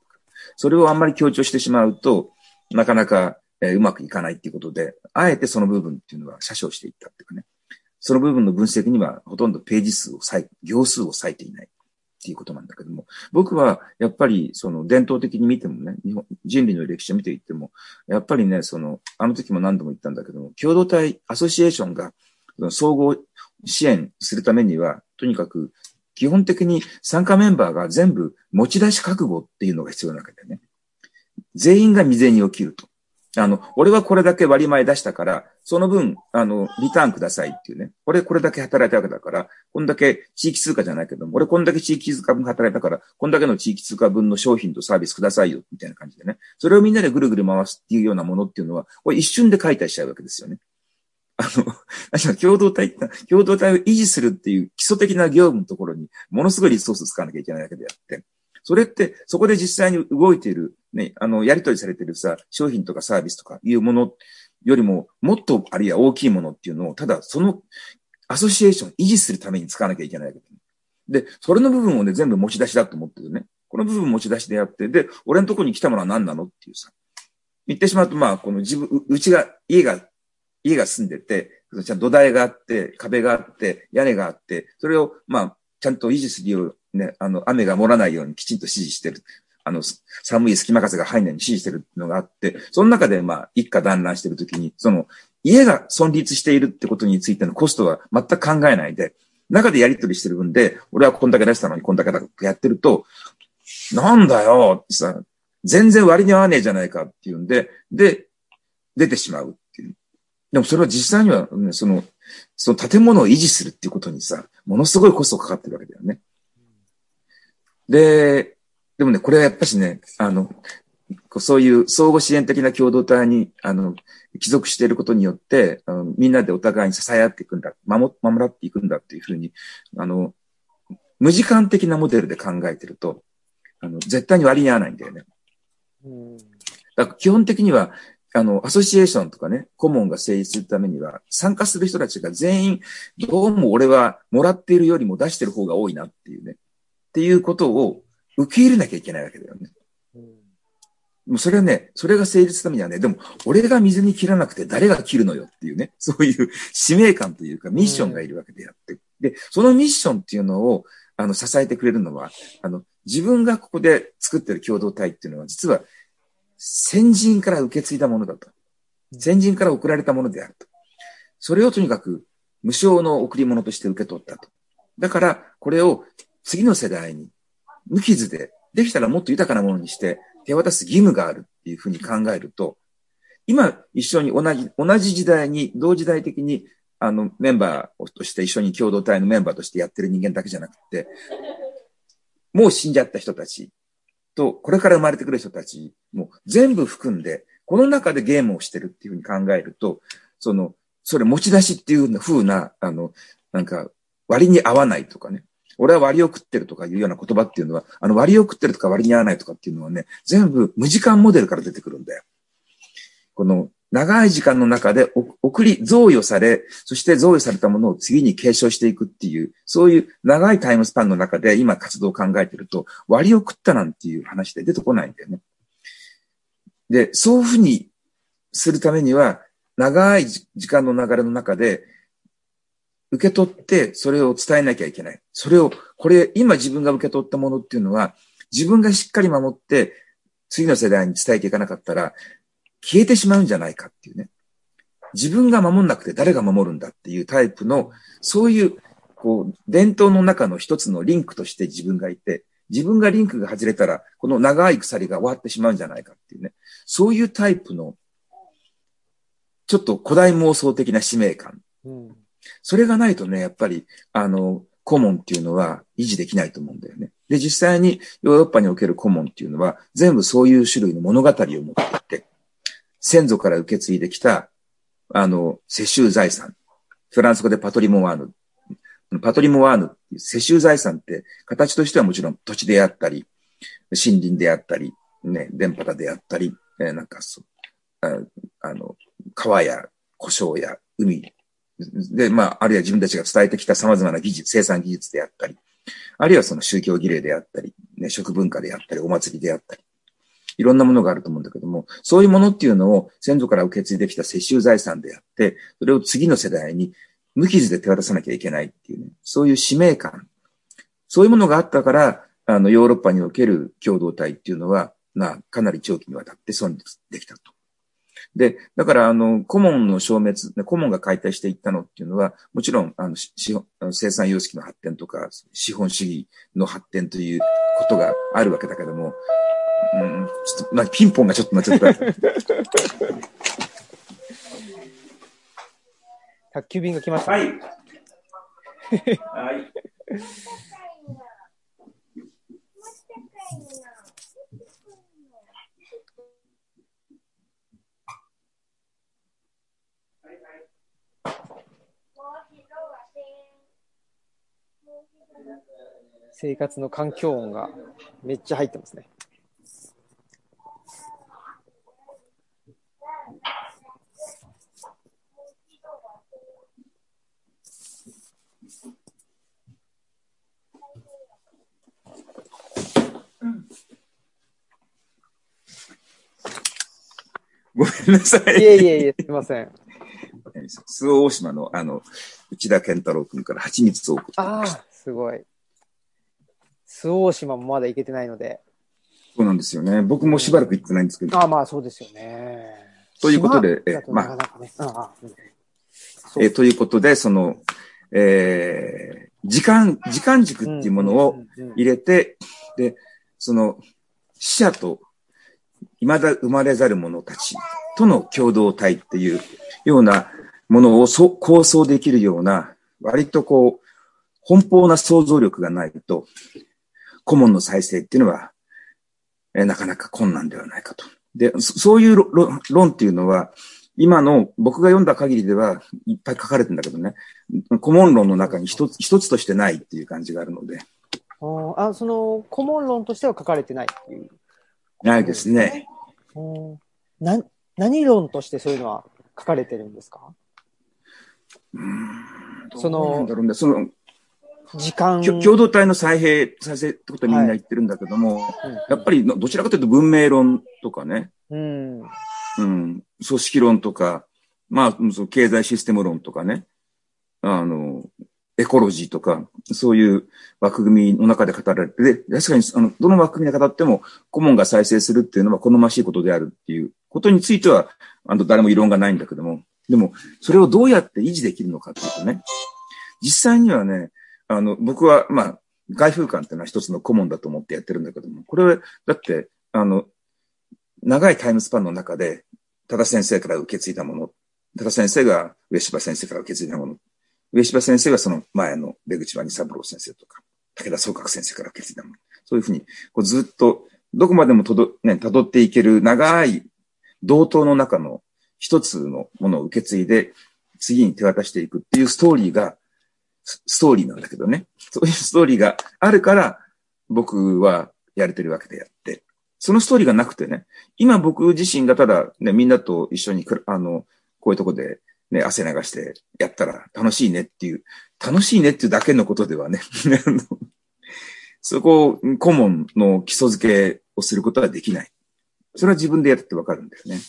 それをあんまり強調してしまうと、なかなか、えー、うまくいかないっていうことで、あえてその部分っていうのは写生していったっていうかね。その部分の分析にはほとんどページ数を割い、行数を割いていないっていうことなんだけども、僕はやっぱりその伝統的に見てもね、日本、人類の歴史を見ていっても、やっぱりね、その、あの時も何度も言ったんだけども、共同体、アソシエーションが総合支援するためには、とにかく基本的に参加メンバーが全部持ち出し覚悟っていうのが必要なわけだよね。全員が未然に起きると。あの、俺はこれだけ割り前出したから、その分、あの、リターンくださいっていうね。俺これだけ働いたわけだから、こんだけ地域通貨じゃないけども、俺こんだけ地域通貨分働いたから、こんだけの地域通貨分の商品とサービスくださいよ、みたいな感じでね。それをみんなでぐるぐる回すっていうようなものっていうのは、これ一瞬で解体しちゃうわけですよね。あの、共同体、共同体を維持するっていう基礎的な業務のところに、ものすごいリソース使わなきゃいけないわけであって、それって、そこで実際に動いている、ね、あの、やり取りされてるさ、商品とかサービスとかいうものよりも、もっと、あるいは大きいものっていうのを、ただ、その、アソシエーション維持するために使わなきゃいけないわけで、それの部分をね、全部持ち出しだと思ってるね。この部分持ち出しでやって、で、俺のとこに来たものは何なのっていうさ。言ってしまうと、まあ、この自分、うちが、家が、家が住んでて、ちゃん土台があって、壁があって、屋根があって、それを、まあ、ちゃんと維持するようね、あの、雨が漏らないようにきちんと指示してる。あの、寒い隙間風が入んないに指示してるのがあって、その中で、まあ、一家団らんしてるときに、その、家が存立しているってことについてのコストは全く考えないで、中でやり取りしてる分で、俺はこんだけ出したのにこんだけやってると、なんだよってさ、全然割に合わねえじゃないかっていうんで、で、出てしまうっていう。でもそれは実際には、ね、その、その建物を維持するっていうことにさ、ものすごいコストかかってるわけだよね。で、でもね、これはやっぱしね、あの、そういう相互支援的な共同体に、あの、帰属していることによって、あのみんなでお互いに支え合っていくんだ、守、守らっていくんだっていうふうに、あの、無時間的なモデルで考えてると、あの、絶対に割に合わないんだよね。だから基本的には、あの、アソシエーションとかね、顧問が成立するためには、参加する人たちが全員、どうも俺はもらっているよりも出してる方が多いなっていうね。っていうことを受け入れなきゃいけないわけだよね。もうそれはね、それが成立するためにはね、でも、俺が水に切らなくて誰が切るのよっていうね、そういう使命感というかミッションがいるわけであって。で、そのミッションっていうのを、あの、支えてくれるのは、あの、自分がここで作ってる共同体っていうのは、実は、先人から受け継いだものだと。先人から送られたものであると。それをとにかく無償の贈り物として受け取ったと。だから、これを次の世代に無傷で、できたらもっと豊かなものにして手渡す義務があるっていうふうに考えると、今一緒に同じ、同じ時代に、同時代的に、あの、メンバーとして一緒に共同体のメンバーとしてやってる人間だけじゃなくて、もう死んじゃった人たちと、これから生まれてくる人たちも全部含んで、この中でゲームをしてるっていうふうに考えると、その、それ持ち出しっていう風な、あの、なんか、割に合わないとかね。俺は割を食ってるとかいうような言葉っていうのは、あの割を食ってるとか割に合わないとかっていうのはね、全部無時間モデルから出てくるんだよ。この長い時間の中で送り、贈与され、そして贈与されたものを次に継承していくっていう、そういう長いタイムスパンの中で今活動を考えてると、割を食ったなんていう話で出てこないんだよね。で、そういうふうにするためには、長い時間の流れの中で、受け取って、それを伝えなきゃいけない。それを、これ、今自分が受け取ったものっていうのは、自分がしっかり守って、次の世代に伝えていかなかったら、消えてしまうんじゃないかっていうね。自分が守んなくて誰が守るんだっていうタイプの、そういう、こう、伝統の中の一つのリンクとして自分がいて、自分がリンクが外れたら、この長い鎖が終わってしまうんじゃないかっていうね。そういうタイプの、ちょっと古代妄想的な使命感。それがないとね、やっぱり、あの、顧問っていうのは維持できないと思うんだよね。で、実際にヨーロッパにおける顧問っていうのは、全部そういう種類の物語を持っていて、先祖から受け継いできた、あの、世襲財産。フランス語でパトリモワーヌ。パトリモワーヌっていう世襲財産って、形としてはもちろん土地であったり、森林であったり、ね、電波であったり、え、なんかそう、あの、川や胡椒や海で、まあ、あるいは自分たちが伝えてきた様々な技術、生産技術であったり、あるいはその宗教儀礼であったり、ね、食文化であったり、お祭りであったり。いろんなものがあると思うんだけども、そういうものっていうのを先祖から受け継いできた世襲財産であって、それを次の世代に無傷で手渡さなきゃいけないっていうね、そういう使命感。そういうものがあったから、あの、ヨーロッパにおける共同体っていうのは、まあ、かなり長期にわたって存立できたと。で、だから、あの、顧問の消滅、顧問が解体していったのっていうのは、もちろん、あの、資本生産様式の発展とか、資本主義の発展ということがあるわけだけども、うん、ちょっと、まあ、ピンポンがちょっとなっちゃった。宅急便が来ました、はい。はい。生活の環境音がめっちゃ入ってますね。ごめんなさい。いえいえいえ、すみません。周防大島の、あの、内田健太郎君から蜂蜜を送ってああ、すごい。周防大島もまだ行けてないので。そうなんですよね。僕もしばらく行ってないんですけど。ああ、まあそうですよね。ということで、え、まあ、ね、あえということで、その、えー、時間、時間軸っていうものを入れて、で、その、死者と未だ生まれざる者たちとの共同体っていうようなものをそ構想できるような、割とこう、奔放な想像力がないと、顧問の再生っていうのは、えなかなか困難ではないかと。で、そういう論っていうのは、今の僕が読んだ限りではいっぱい書かれてるんだけどね、顧問論の中に一つ一つとしてないっていう感じがあるので。あその顧問論としては書かれてないっていう。ないですね。な何論としてそういうのは書かれてるんですか？うんその、だろうね、その、時間。共同体の再編、再生ってことはみんな言ってるんだけども、はいやっぱりどちらかというと文明論とかね、うん、うん、組織論とか、まあ、その経済システム論とかね、あの、エコロジーとか、そういう枠組みの中で語られて、で、確かに、あの、どの枠組みで語っても、顧問が再生するっていうのは好ましいことであるっていうことについては、あの、誰も異論がないんだけども、でも、それをどうやって維持できるのかっていうとね、実際にはね、あの、僕は、まあ、外風館っていうのは一つの顧問だと思ってやってるんだけども、これは、だって、あの、長いタイムスパンの中で、多田先生から受け継いだもの、多田先生が上柴先生から受け継いだもの、上柴先生がその前の出口場に三郎先生とか、武田総閣先生から受け継いだもの。そういうふうに、こうずっと、どこまでもとど、ね、辿っていける長い同等の中の一つのものを受け継いで、次に手渡していくっていうストーリーが、ストーリーなんだけどね。そういうストーリーがあるから、僕はやれてるわけであって、そのストーリーがなくてね、今僕自身がただね、みんなと一緒にあの、こういうとこでね、汗流してやったら楽しいねっていう、楽しいねっていうだけのことではね、そこを顧問の基礎付けをすることはできない。それは自分でやってわかるんだよね。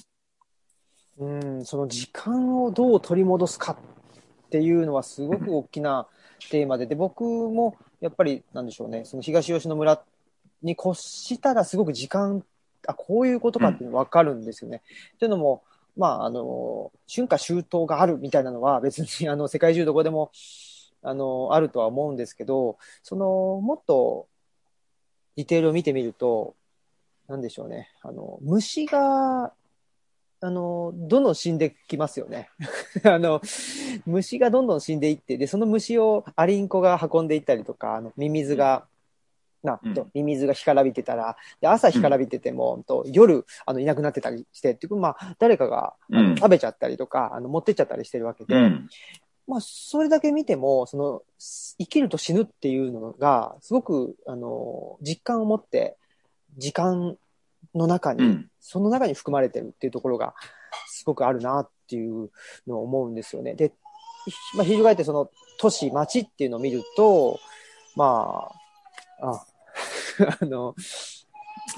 うん、その時間をどう取り戻すかっっていうのはすごく大きなテーマで、で、僕もやっぱりなんでしょうね、その東吉野村に越したらすごく時間、あ、こういうことかっていうの分かるんですよね。うん、というのも、まあ、あの、春夏秋冬があるみたいなのは別にあの世界中どこでもあのあるとは思うんですけど、そのもっとディテールを見てみると、なんでしょうね。あの、虫が、あの、どんどん死んできますよね。あの、虫がどんどん死んでいって、で、その虫をアリンコが運んでいったりとか、あの、ミミズが、な、と、ミミズが干からびてたら、で、朝干からびてても、うん、と、夜、あの、いなくなってたりして、っていう、まあ、誰かが、食べちゃったりとか、あの、持ってっちゃったりしてるわけで、うん、まあ、それだけ見ても、その、生きると死ぬっていうのが、すごく、あの、実感を持って、時間の中に、うん、その中に含まれてるっていうところが、すごくあるなっていうのを思うんですよね。で、まあ、翻ってその都市、町っていうのを見ると、まあ、あ、あの、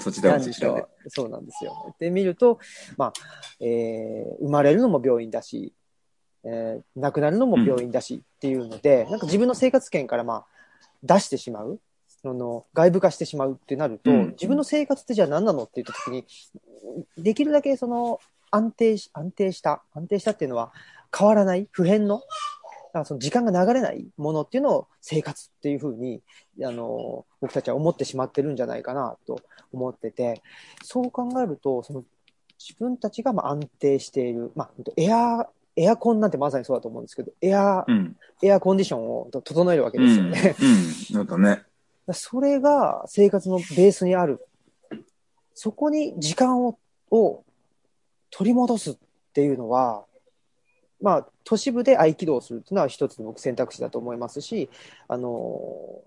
そちらなんでしょう。そうなんですよ。で、見ると、まあ、えー、生まれるのも病院だし、えー、亡くなるのも病院だしっていうので、うん、なんか自分の生活圏からまあ、出してしまう。その外部化してしまうってなると、うん、自分の生活ってじゃあ何なのって言った時に、できるだけその安定し、安定した、安定したっていうのは変わらない、普遍の、その時間が流れないものっていうのを生活っていうふうに、あの、僕たちは思ってしまってるんじゃないかなと思ってて、そう考えると、その自分たちがまあ安定している、まあ、エア、エアコンなんてまさにそうだと思うんですけど、エア、うん、エアコンディションを整えるわけですよね。うん、うん。だね。それが生活のベースにある。そこに時間をを取り戻すっていうのは、まあ、都市部で合気道をするっていうのは一つの選択肢だと思いますし、あの、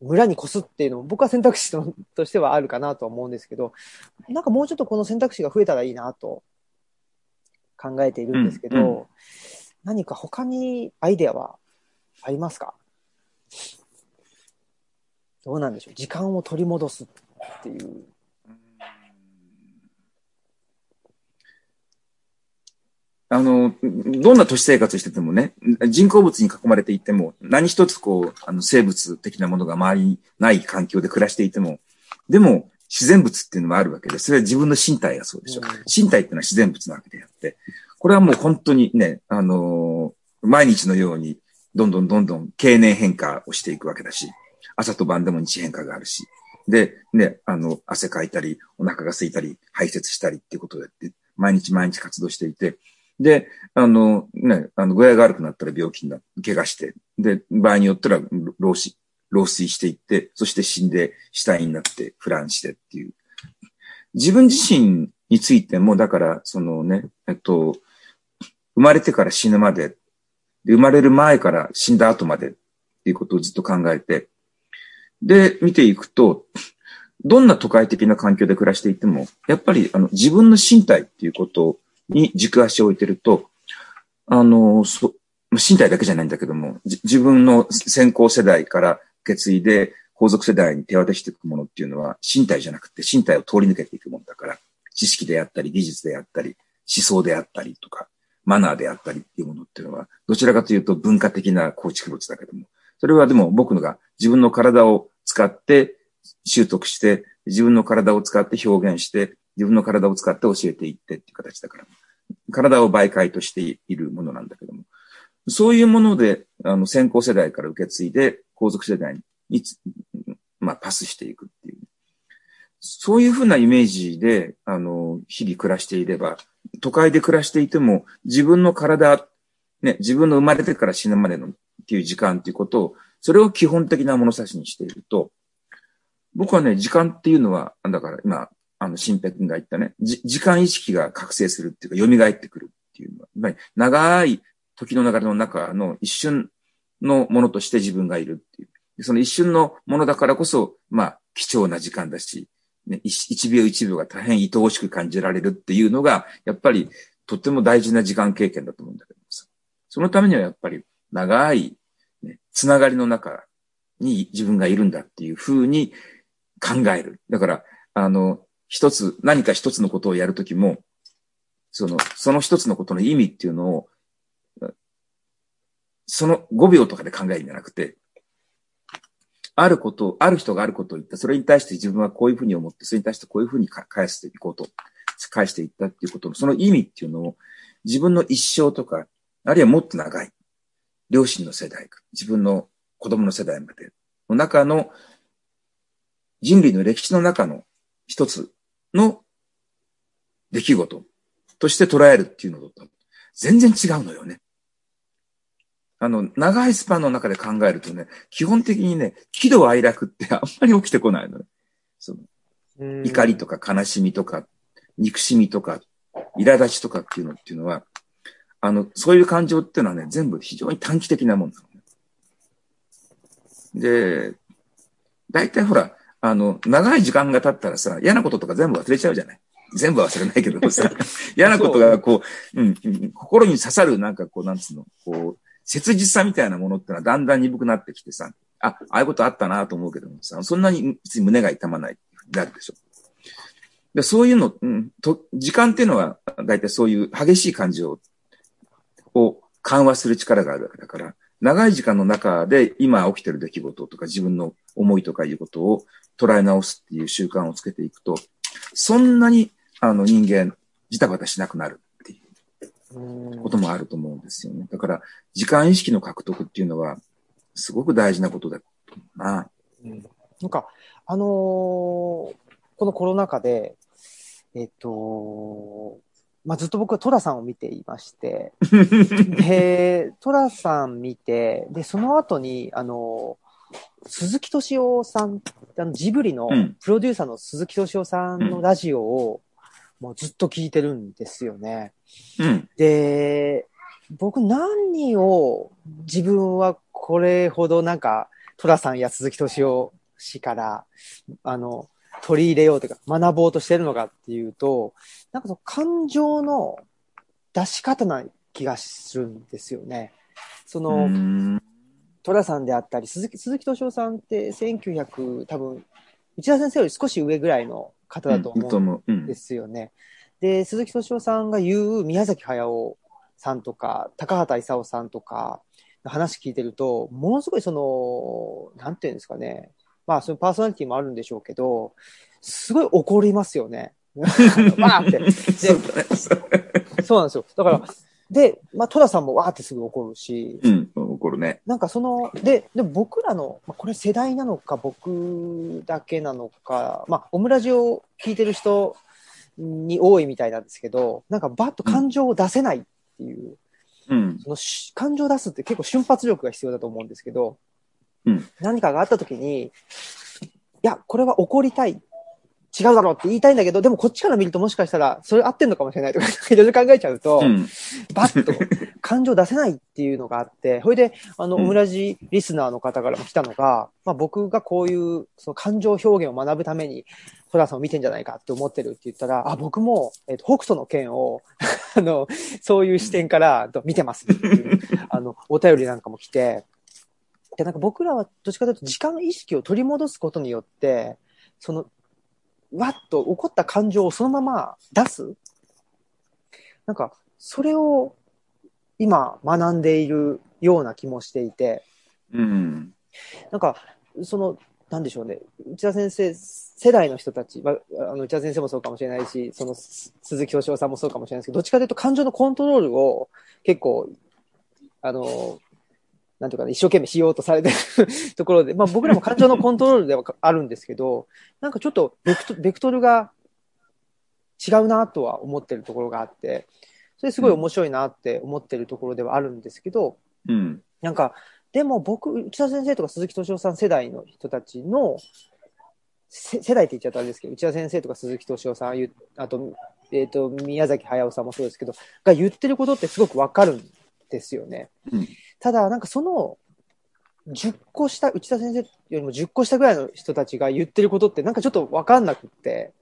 村に越すっていうのも僕は選択肢としてはあるかなと思うんですけど、なんかもうちょっとこの選択肢が増えたらいいなと考えているんですけど、うんうん、何か他にアイデアはありますか？どうなんでしょう時間を取り戻すっていう。あの、どんな都市生活しててもね、人工物に囲まれていても、何一つこう、あの、生物的なものが周りにない環境で暮らしていても、でも、自然物っていうのもあるわけで、それは自分の身体がそうでしょ。うん、身体っていうのは自然物なわけであって、これはもう本当にね、あのー、毎日のように、どんどんどんどん経年変化をしていくわけだし、朝と晩でも日変化があるし、で、ね、あの、汗かいたり、お腹が空いたり、排泄したりっていうことをやって、毎日毎日活動していて、で、あの、ね、あの、具合が悪くなったら病気になって、怪我して、で、場合によったら、老死、老衰していって、そして死んで死体になって腐乱してっていう。自分自身についても、だから、そのね、えっと、生まれてから死ぬまで、で生まれる前から死んだ後までっていうことをずっと考えて、で、見ていくと、どんな都会的な環境で暮らしていても、やっぱりあの自分の身体っていうことに軸足を置いてると、あの、そ身体だけじゃないんだけども、自分の先行世代から受け継いで皇族世代に手渡していくものっていうのは身体じゃなくて身体を通り抜けていくものだから、知識であったり技術であったり思想であったりとか、マナーであったりっていうものっていうのは、どちらかというと文化的な構築物だけども、それはでも僕のが自分の体を使って習得して、自分の体を使って表現して、自分の体を使って教えていってっていう形だから。体を媒介としているものなんだけども。そういうもので、あの、先行世代から受け継いで、皇族世代に、まあ、パスしていくっていう。そういうふうなイメージで、あの、日々暮らしていれば、都会で暮らしていても、自分の体、ね、自分の生まれてから死ぬまでのっていう時間っていうことを、それを基本的な物差しにしていると、僕はね、時間っていうのは、だから今、あの、新平君が言ったね、時間意識が覚醒するっていうか、蘇ってくるっていうのは、やっぱり長い時の流れの中の一瞬のものとして自分がいるっていう。その一瞬のものだからこそ、まあ、貴重な時間だし、ね、一秒一秒が大変愛おしく感じられるっていうのが、やっぱりとっても大事な時間経験だと思うんだけどさ。そのためにはやっぱり長い、つながりの中に自分がいるんだっていうふうに考える。だから、あの、一つ、何か一つのことをやるときも、その、その一つのことの意味っていうのを、その5秒とかで考えるんじゃなくて、あること、ある人があることを言った、それに対して自分はこういうふうに思って、それに対してこういうふうに返していこうと、返していったっていうことの、その意味っていうのを、自分の一生とか、あるいはもっと長い、両親の世代、自分の子供の世代までの中の、人類の歴史の中の一つの出来事として捉えるっていうのと全然違うのよね。あの、長いスパンの中で考えるとね、基本的にね、喜怒哀楽ってあんまり起きてこないのね。その怒りとか悲しみとか、憎しみとか、苛立ちとかっていうのっていうのは、あの、そういう感情っていうのはね、全部非常に短期的なもんなのね。で、大体ほら、あの、長い時間が経ったらさ、嫌なこととか全部忘れちゃうじゃない全部忘れないけどさ、嫌なことがこう、うん、心に刺さるなんかこう、なんつうの、こう、切実さみたいなものってのはだんだん鈍くなってきてさ、あ、ああいうことあったなと思うけどもさ、そんなに胸が痛まないなるでしょ。でそういうの、うん、と、時間っていうのは、だいたいそういう激しい感情を緩和する力があるわけだから、長い時間の中で今起きてる出来事とか自分の思いとかいうことを捉え直すっていう習慣をつけていくと、そんなに、あの人間、ジタバタしなくなるっていううんこともあると思うんですよね。だから、時間意識の獲得っていうのは、すごく大事なことだと思うな。うんなんか、あのーこのコロナ禍で、えっと、まあ、ずっと僕はトラさんを見ていまして、で、トラさん見て、で、その後に、あの、鈴木敏夫さん、あのジブリのうんプロデューサーの鈴木敏夫さんのラジオを、もうずっと聞いてるんですよね。うん。で、僕何を自分はこれほどなんか、トラさんや鈴木敏夫氏から、あの、取り入れようというか、学ぼうとしてるのかっていうと、なんかその感情の出し方な気がするんですよね。その、うんトラさんであったり、鈴木、鈴木敏夫さんって1900、多分、内田先生より少し上ぐらいの方だと思うんと思う。うんですよね。で、鈴木敏夫さんが言う宮崎駿さんとか、高畑勲さんとか、話聞いてると、ものすごいその、なんていうんですかね。まあ、そのパーソナリティもあるんでしょうけど、すごい怒りますよね。わーって。そうだねそうなんですよ。だから、で、まあ、戸田さんもわーってすぐ怒るし、うん、怒るね。なんかその、で、でも僕らの、まあ、これ世代なのか、僕だけなのか、まあ、オムラジを聞いてる人に多いみたいなんですけど、なんかバッと感情を出せないっていう、うん。そのし感情を出すって結構瞬発力が必要だと思うんですけど、うん何かがあった時に、いや、これは怒りたい。違うだろうって言いたいんだけど、でもこっちから見るともしかしたら、それ合ってんのかもしれないとか、いろいろ考えちゃうと、うん。バッと感情出せないっていうのがあって、それで、あの、うんオムラジリスナーの方からも来たのが、まあ僕がこういう、その感情表現を学ぶために、トラさんを見てんじゃないかって思ってるって言ったら、あ、僕も、えっ、と、北斗の剣を、あの、そういう視点からと見てますっていう、あの、お便りなんかも来て、で、なんか僕らはどっちかというと時間意識を取り戻すことによって、その、わっと起こった感情をそのまま出す。なんか、それを今学んでいるような気もしていて、うん。なんか、その、なんでしょうね、内田先生、世代の人たち、まあ、あの内田先生もそうかもしれないし、そのす鈴木敏夫さんもそうかもしれないですけど、どっちかというと感情のコントロールを結構、あの、なんていうかね、一生懸命しようとされてる ところで、まあ僕らも感情のコントロールではあるんですけど、なんかちょっとベクトベクトルが違うなとは思ってるところがあって、それすごい面白いなって思ってるところではあるんですけど、うん。なんか、でも僕、内田先生とか鈴木敏夫さん世代の人たちの、せ世代って言っちゃったらあれですけど、内田先生とか鈴木敏夫さん、ゆあと、えっ、と、宮崎駿さんもそうですけど、が言ってることってすごくわかるんですよね。うんただ、なんかその、10個下、内田先生よりも10個下ぐらいの人たちが言ってることってなんかちょっとわかんなくって、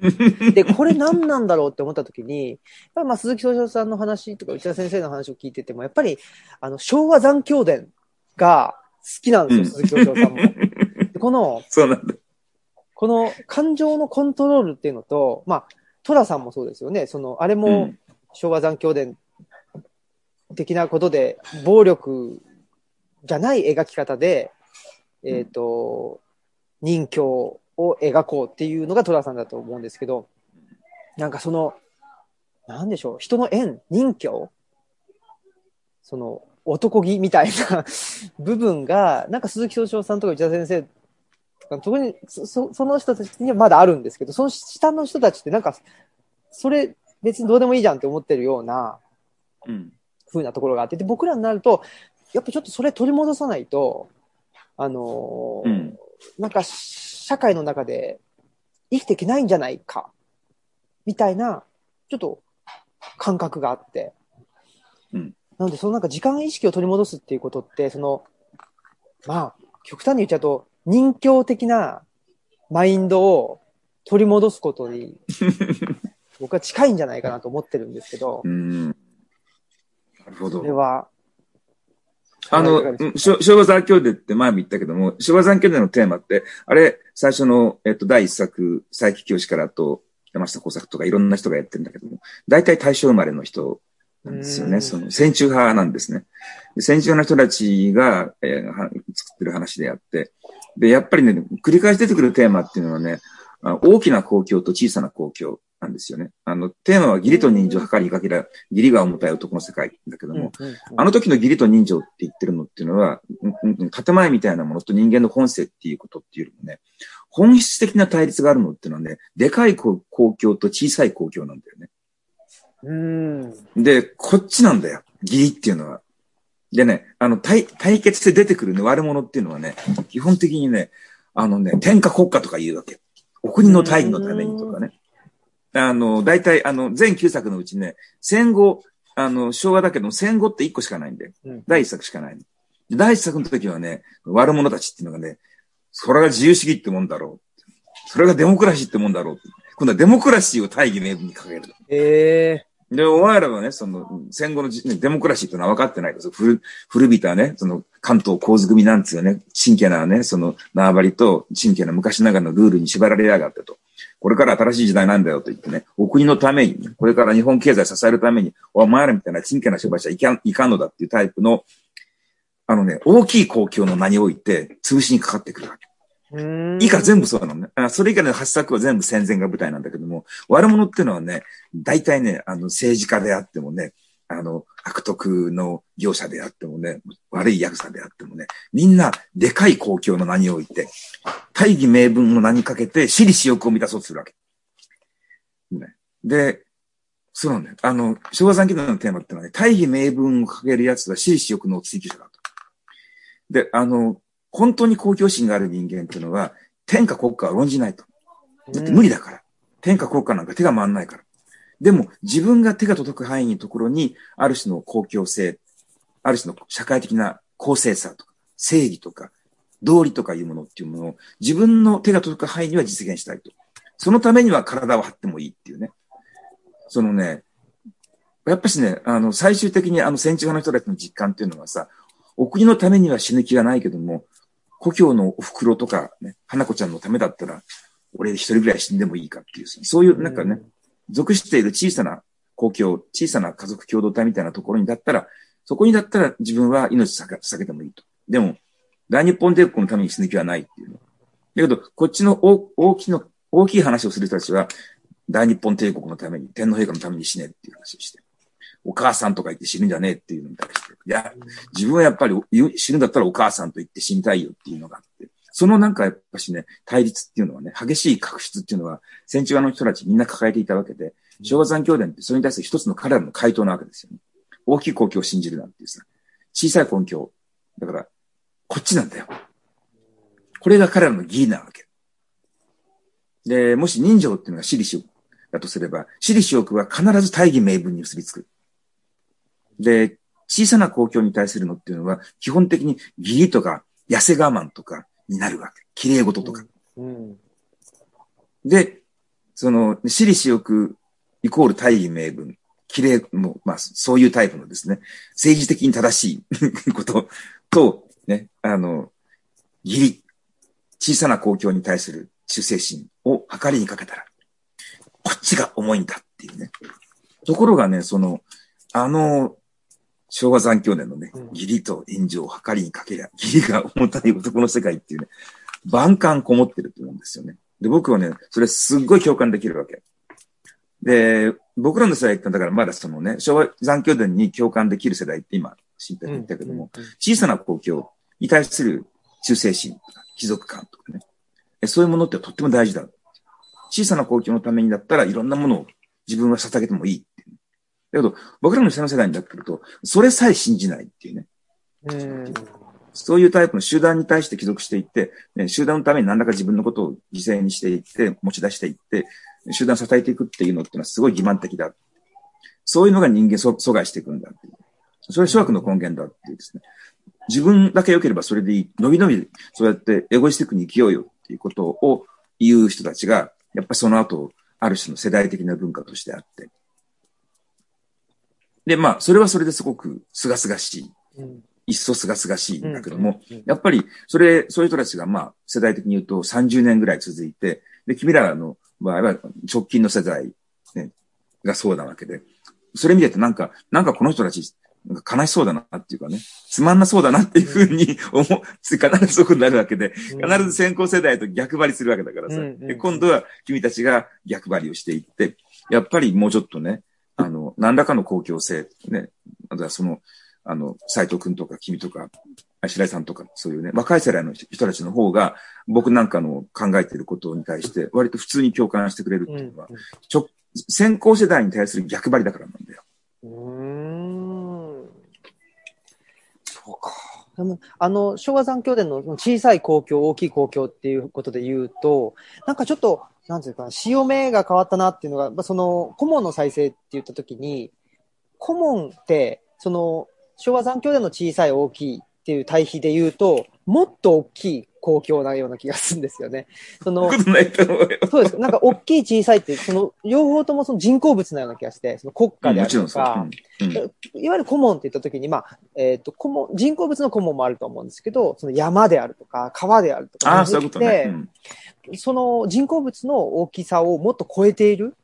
で、これ何なんだろうって思った時に、やっぱりまあ鈴木敏夫さんの話とか内田先生の話を聞いてても、やっぱりあの昭和残響伝が好きなんですよ、うん鈴木敏夫さんも。で この、そうなんだ。この感情のコントロールっていうのと、まあ、寅さんもそうですよね。その、あれも昭和残響伝的なことで、暴力じゃない描き方で、えっ、と、人形を描こうっていうのが寅さんだと思うんですけど、なんかその、なんでしょう、人の縁、人形その、男気みたいな 部分が、なんか鈴木敏夫さんとか内田先生とか、特にそそその人たちにはまだあるんですけど、その下の人たちってなんか、それ別にどうでもいいじゃんって思ってるようなうん。風なところがあって、で、僕らになると、やっぱちょっとそれ取り戻さないと、あのーうんなんか社会の中で生きていけないんじゃないか、みたいな、ちょっと感覚があって。うんなので、そのなんか時間意識を取り戻すっていうことって、その、まあ、極端に言っちゃうと、人形的なマインドを取り戻すことに、僕は近いんじゃないかなと思ってるんですけどう、ん。なるほどそれ。は、あの、昭和残響伝って前も言ったけども、昭和残響伝のテーマって、あれ、最初の、えっと、第一作、佐伯教師からと、山下耕作とかいろんな人がやってるんだけども、大体大正生まれの人なんですよね。その、戦中派なんですね。戦中の人たちが、えー、作ってる話であって、で、やっぱりね、繰り返し出てくるテーマっていうのはね、大きな公共と小さな公共なんですよね。あの、テーマは義理と人情を図りかけら、義理が重たい男の世界だけども、あの時の義理と人情って言ってるのっていうのは、建前みたいなものと人間の本性っていうことっていうよりもね、本質的な対立があるのっていうのはね、でかい公共と小さい公共なんだよね。うんで、こっちなんだよ。義理っていうのは。でね、あの、対、対決で出てくるね、悪者っていうのはね、基本的にね、あのね、天下国家とか言うわけ。お国の大義のためにとかね。あの、大体、あの、全9作のうちね、戦後、あの、昭和だけど戦後って1個しかないんで、うん、第1作しかない。第1作の時はね、悪者たちっていうのがね、それが自由主義ってもんだろう。それがデモクラシーってもんだろう。今度はデモクラシーを大義名分に掲げる。ええで、お前らはね、その、戦後のデモクラシーってのは分かってないです。古、古びたね、その、関東構図組なんつうよね、真剣なね、その、縄張りと、真剣な昔ながらのルールに縛られやがってと。これから新しい時代なんだよと言ってね、お国のために、これから日本経済支えるために、お前らみたいな真剣な商売者いかん、いかんのだっていうタイプの、あのね、大きい公共の名において、潰しにかかってくるわけ。以下全部そうなのね。それ以下の8作は全部戦前が舞台なんだけども、悪者っていうのはね、大体ね、あの政治家であってもね、あの、悪徳の業者であってもね、悪い役者であってもね、みんなでかい公共の名において、大義名分の名にかけて私利私欲を満たそうとするわけ。ね、で、そうなんだよ。あの、昭和残機のテーマってのはね、大義名分をかけるやつは私利私欲の追求者だと。で、あの、本当に公共心がある人間っていうのは、天下国家は論じないと。だって無理だから。天下国家なんか手が回んないから。でも、自分が手が届く範囲のところに、ある種の公共性、ある種の社会的な公正さとか、正義とか、道理とかいうものっていうものを、自分の手が届く範囲には実現したいと。そのためには体を張ってもいいっていうね。そのね、やっぱしね、あの、最終的にあの戦地派の人たちの実感っていうのはさ、お国のためには死ぬ気がないけども、故郷のお袋とかね、花子ちゃんのためだったら、俺一人ぐらい死んでもいいかっていう、そういうなんかね、属している小さな公共、小さな家族共同体みたいなところにだったら、そこにだったら自分は命避けてもいいと。でも、大日本帝国のために死ぬ気はないっていう。だけど、こっちの大きの、大きい話をする人たちは、大日本帝国のために、天皇陛下のために死ねっていう話をして。お母さんとか言って死ぬんじゃねえっていうのに対して、いや、自分はやっぱり死ぬんだったらお母さんと言って死にたいよっていうのがあって、そのなんかやっぱしね、対立っていうのはね、激しい確執っていうのは、戦中側の人たちみんな抱えていたわけで、昭和残教伝ってそれに対する一つの彼らの回答なわけですよね。大きい公共を信じるなんていうさ、小さい根拠。だから、こっちなんだよ。これが彼らの義なわけ。で、もし人情っていうのが私利私欲だとすれば、私利私欲は必ず大義名分に結びつく。で、小さな公共に対するのっていうのは、基本的に義理とか、痩せ我慢とかになるわけ。綺麗事とか。うん、で、その、私利私欲イコール大義名分。綺麗も、まあ、そういうタイプのですね、政治的に正しい ことと、ね、あの、義理、小さな公共に対する忠誠心を測りにかけたら、こっちが重いんだっていうね。ところがね、その、あの、昭和残響年のね、義理と炎上を計りにかけりゃ、義理が重たい男の世界っていうね、万感こもってると思うんですよね。で、僕はね、それすっごい共感できるわけ。で、僕らの世代ってだからまだそのね、昭和残響伝に共感できる世代って今、知って言ったけども、小さな公共に対する忠誠心とか、貴族感とかね、そういうものってとっても大事だ。小さな公共のためにだったらいろんなものを自分は捧げてもいいけど、僕らの下の世代になってくると、それさえ信じないっていうね。うんそういうタイプの集団に対して帰属していって、ね、集団のために何らか自分のことを犠牲にしていって、持ち出していって、集団を支えていくっていうのっていうのはすごい欺瞞的だ。そういうのが人間阻害していくんだっていう。それは諸悪の根源だっていうですね。自分だけ良ければそれでいい。伸び伸び、そうやってエゴイスティックに生きようよっていうことを言う人たちが、やっぱりその後、ある種の世代的な文化としてあって。で、まあ、それはそれですごく清々しい。一層すがすがしいんだけども、やっぱり、それ、そういう人たちが、まあ、世代的に言うと30年ぐらい続いて、で、君らの場合は直近の世代、ね、がそうなわけで、それ見ててなんか、なんかこの人たち、なんか悲しそうだなっていうかね、つまんなそうだなっていうふうに思う、必ずそことになるわけで、必ず先行世代と逆張りするわけだからさ。で今度は君たちが逆張りをしていって、やっぱりもうちょっとね、あの、何らかの公共性、ね、またその、あの、斎藤くんとか君とか、白井さんとか、そういうね、若い世代の人たちの方が、僕なんかの考えていることに対して、割と普通に共感してくれるっていうのは、ちょ先行世代に対する逆張りだからなんだよ。うん。そうか。でも、あの、昭和残響伝の小さい公共、大きい公共っていうことで言うと、なんかちょっと、なんていうか、潮目が変わったなっていうのが、まあその、顧問の再生って言ったときに、顧問って、その、昭和残響での小さい、大きいっていう対比で言うと、もっと大きい公共なような気がするんですよね。その。そうです。なんか、大きい、小さいって、その、両方ともその人工物なような気がして、その国家であもちろんそう。るとか、うんうんいわゆる顧問って言ったときに、まあ、えっ、と、顧問、人工物の顧問もあると思うんですけど、その山であるとか、川であるとか、ああ、そういうことね。うんでその人工物の大きさをもっと超えている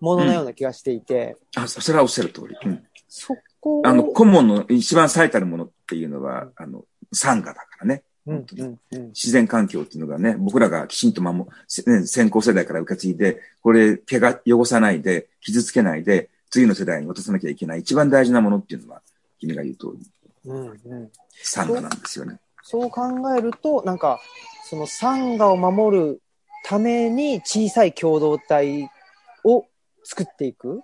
もののような気がしていて、あ、そそれはおっしゃる通り。うんそこをあの、顧問の一番最たるものっていうのは、あの、産業だからね。うんうんうん自然環境っていうのがね、僕らがきちんと守、せね、先行世代から受け継いで、これ、毛が汚さないで、傷つけないで、次の世代に渡さなきゃいけない一番大事なものっていうのは、君が言う通り、うんうん産業なんですよね。そう考えると、なんか、その産業を守るために小さい共同体を作っていく。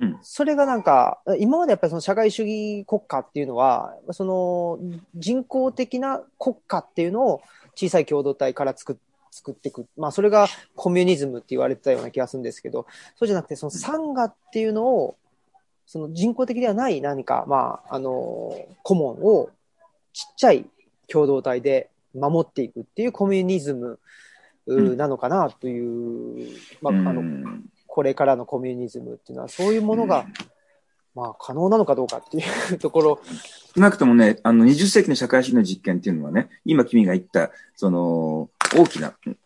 うんそれがなんか、今までやっぱりその社会主義国家っていうのは、その人工的な国家っていうのを小さい共同体から作っ作っていく。まあそれがコミュニズムって言われてたような気がするんですけど、そうじゃなくてその産業っていうのを、その人工的ではない何か、まあ、あの、顧問をちっちゃい共同体で守っていくっていうコミュニズムううんなのかなという、まあ、あの、うんこれからのコミュニズムっていうのは、そういうものが、まあ、可能なのかどうかっていうところ。少なくともね、あの、20世紀の社会主義の実験っていうのはね、今君が言った、その、大きな、うん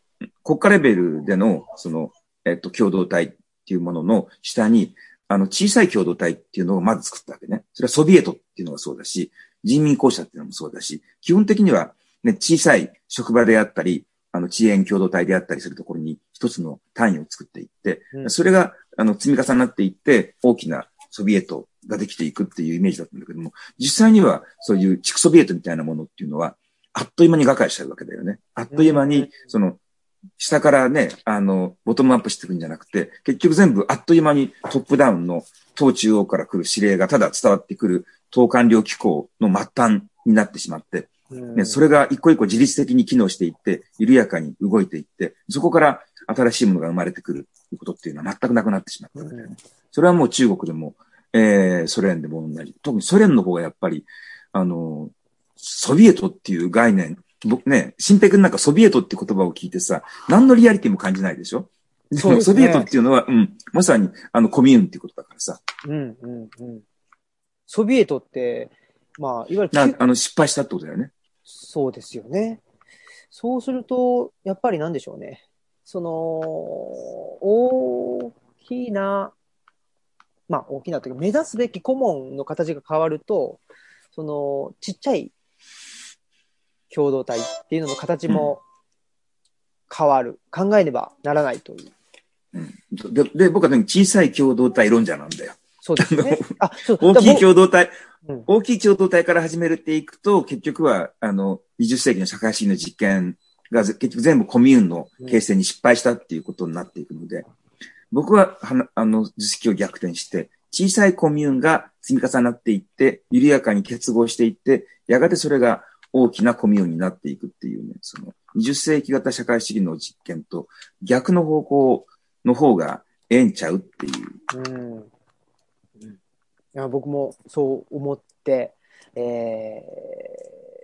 国家レベルでの、その、えっと、共同体っていうものの下に、あの、小さい共同体っていうのをまず作ったわけね。それはソビエトっていうのがそうだし、人民公社っていうのもそうだし、基本的には、ね、小さい職場であったり、あの、遅延共同体であったりするところに一つの単位を作っていって、うんそれが、あの、積み重なっていって、大きなソビエトができていくっていうイメージだったんだけども、実際にはそういう地区ソビエトみたいなものっていうのは、あっという間に瓦解しちゃうわけだよね。あっという間うんに、その、下からね、あの、ボトムアップしていくんじゃなくて、結局全部あっという間にトップダウンの党中央から来る指令がただ伝わってくる党官僚機構の末端になってしまって、ね、それが一個一個自律的に機能していって、緩やかに動いていって、そこから新しいものが生まれてくることっていうのは全くなくなってしまったわけだよね。それはもう中国でも、えー、ソ連でも同じ。特にソ連の方がやっぱり、あの、ソビエトっていう概念、僕ね、新平君なんかソビエトって言葉を聞いてさ、何のリアリティも感じないでしょ？そうねソビエトっていうのは、うん、まさに、あの、コミューンっていうことだからさ、うんうんうん。ソビエトって、まあ、いわゆるあの、失敗したってことだよね。そうですよね。そうすると、やっぱりなんでしょうね。その、大きな、まあ大きなというか、目指すべき顧問の形が変わると、その、ちっちゃい共同体っていうのの形も変わる。考えねばならないという。うん。で、で僕はね、小さい共同体論者なんだよ。そうですね。あ、そう。大きい共同体、うん大きい共同体から始めていくと、結局は、あの、20世紀の社会主義の実験がぜ結局全部コミューンの形成に失敗したっていうことになっていくので、僕は、はなあの、図式を逆転して、小さいコミューンが積み重なっていって、緩やかに結合していって、やがてそれが大きなコミューンになっていくっていうね、その、20世紀型社会主義の実験と逆の方向の方がええんちゃうっていう。うん。や僕もそう思って、え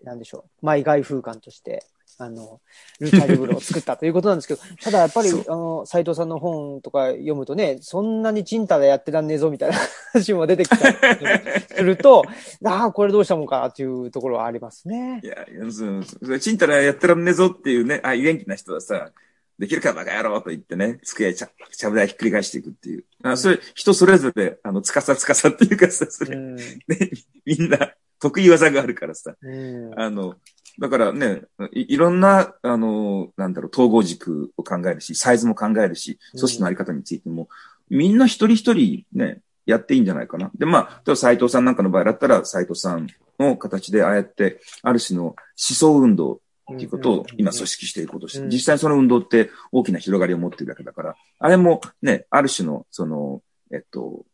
ー、なんでしょう。マイ外風館としてあの、ルチャリブロを作ったということなんですけど、ただやっぱり、あの、斎藤さんの本とか読むとね、そんなにチンタでやってらんねえぞみたいな 話も出てきたりすると、ああ、これどうしたもんかっていうところはありますねい。や、いやそうそうちんたらやってらんねえぞっていうね、あ、元気な人はさ、できるかバカ野郎と言ってね、机ちゃ、ちゃぶ台ひっくり返していくっていう。あそれ、人それぞれ、あの、つかさつかさっていうかさ、それ、うん。ね、みんな得意技があるからさ。うん。あの、だからね、いいろんな、あの、なんだろう、統合軸を考えるし、サイズも考えるし、うん組織のあり方についても、みんな一人一人ね、やっていいんじゃないかな。で、まあ、例えば斎藤さんなんかの場合だったら、斎藤さんの形でああやって、ある種の思想運動っていうことを今組織していこうとして、うん実際その運動って大きな広がりを持っているわけだから、あれもね、ある種の、その、えっと、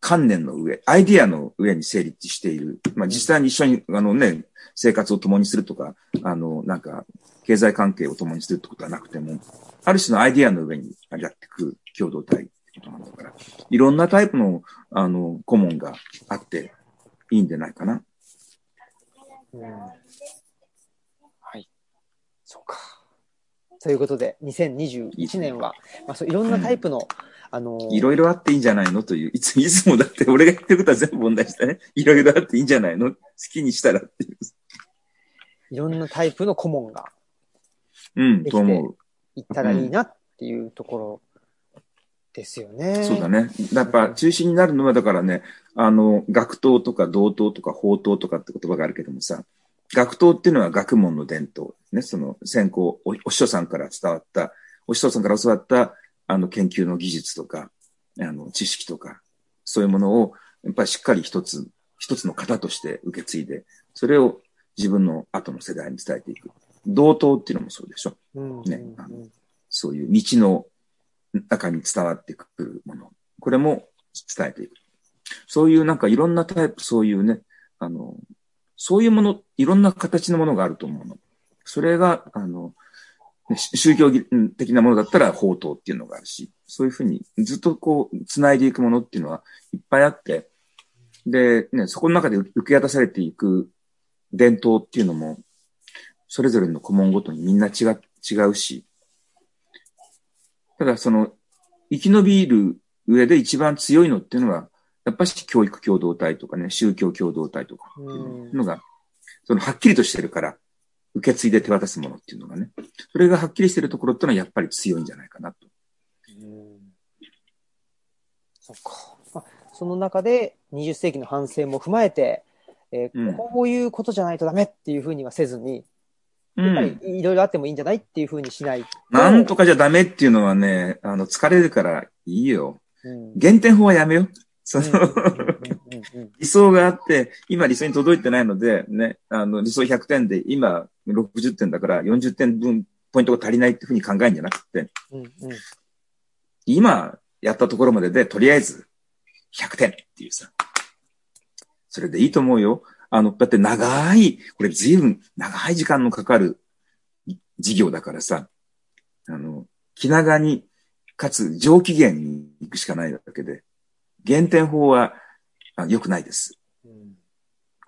観念の上、アイディアの上に成立している。まあ実際に一緒に、あのね、生活を共にするとか、あの、なんか、経済関係を共にするってことはなくても、ある種のアイディアの上にやっていく共同体ってことなんだから、いろんなタイプの、あの、顧問があっていいんじゃないかな。うんはい。そうか。ということで、2021年は、まあ、そういろんなタイプの、あのーいろいろあっていいんじゃないのという、いつ、いつもだって俺が言ってることは全部問題してね。いろいろあっていいんじゃないの？好きにしたらっていう。いろんなタイプの顧問がうん、できてと思う。いったらいいなっていうところですよね。そうだね。やっぱ中心になるのは、だからね、あの、学頭とか道頭とか法頭とかって言葉があるけどもさ、学頭っていうのは学問の伝統。ね、その先行、おお師匠さんから伝わった、お師匠さんから教わった、あの、研究の技術とか、あの、知識とか、そういうものを、やっぱりしっかり一つ、一つの型として受け継いで、それを自分の後の世代に伝えていく。道頭っていうのもそうでしょ。うんねうんあのそういう道の中に伝わってくるもの。これも伝えていく。そういうなんかいろんなタイプ、そういうね、あの、そういうもの、いろんな形のものがあると思うの。それが、あの、宗教的なものだったら法刀っていうのがあるし、そういうふうにずっとこう、繋いでいくものっていうのはいっぱいあって、で、ね、そこの中で受け渡されていく伝統っていうのも、それぞれの顧問ごとにみんな違違うし、ただその、生き延びる上で一番強いのっていうのは、やっぱし教育共同体とかね、宗教共同体とかっていうのが、そのはっきりとしてるから、受け継いで手渡すものっていうのがね、それがはっきりしてるところっていうのはやっぱり強いんじゃないかなと。うんそっか。まあ、その中で20世紀の反省も踏まえて、えーうんこういうことじゃないとダメっていうふうにはせずに、うやっぱりん。いろいろあってもいいんじゃないっていうふうにしないと。なんとかじゃダメっていうのはね、あの、疲れるからいいよ。うん。減点法はやめよう。その、理想があって、今理想に届いてないので、ね、あの、理想100点で、今60点だから40点分ポイントが足りないっていうふうに考えるんじゃなくて、うんうん今やったところまでで、とりあえず100点っていうさ。それでいいと思うよ。あの、だって長い、これ随分長い時間のかかる事業だからさ、あの、気長に、かつ上機嫌に行くしかないわけで、減点法はあ良くないです。うん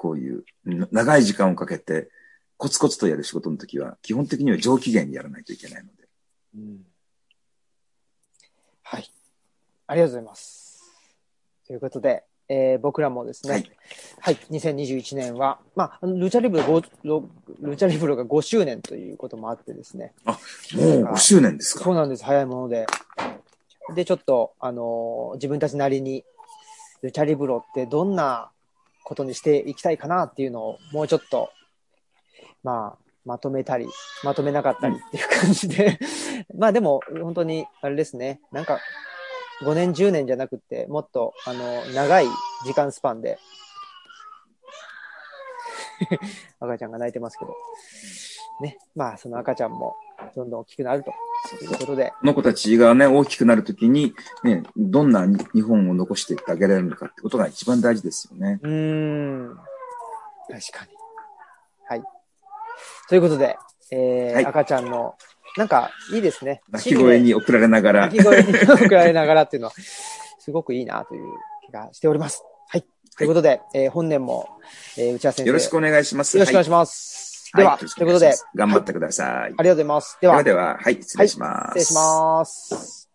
こういう、な長い時間をかけて、コツコツとやる仕事の時は、基本的には上機嫌にやらないといけないので。うんはい。ありがとうございます。ということで、えー僕らもですね、はいはい、2021年は、まああの、ルチャリブロ5、ロルチャリブロが5周年ということもあってですね、もう5周年ですか？そうなんです、早いもので。で、ちょっと、あのー自分たちなりに、ルチャリブロってどんなことにしていきたいかなっていうのを、もうちょっと、まあ、まとめたり、まとめなかったりっていう感じで、まあでも、本当に、あれですね、なんか、5年、10年じゃなくて、もっと、あの、長い時間スパンで、赤ちゃんが泣いてますけど、ね、まあ、その赤ちゃんも、どんどん大きくなるということで、この子たちがね、大きくなるときに、ね、どんな日本を残していってあげられるのかってことが一番大事ですよね。うーん。確かに。はい。ということで、えーはい赤ちゃんの、なんかいいですね。泣き声に送られながら泣、き声に送られながらっていうのは、すごくいいなという気がしております。はい。ということで、えー本年も、えー内田先生、よろしくお願いします。よろしくお願いします。では、はいということで、頑張ってください。ありがとうございます。では、ではでは、はい、失礼します。失礼します。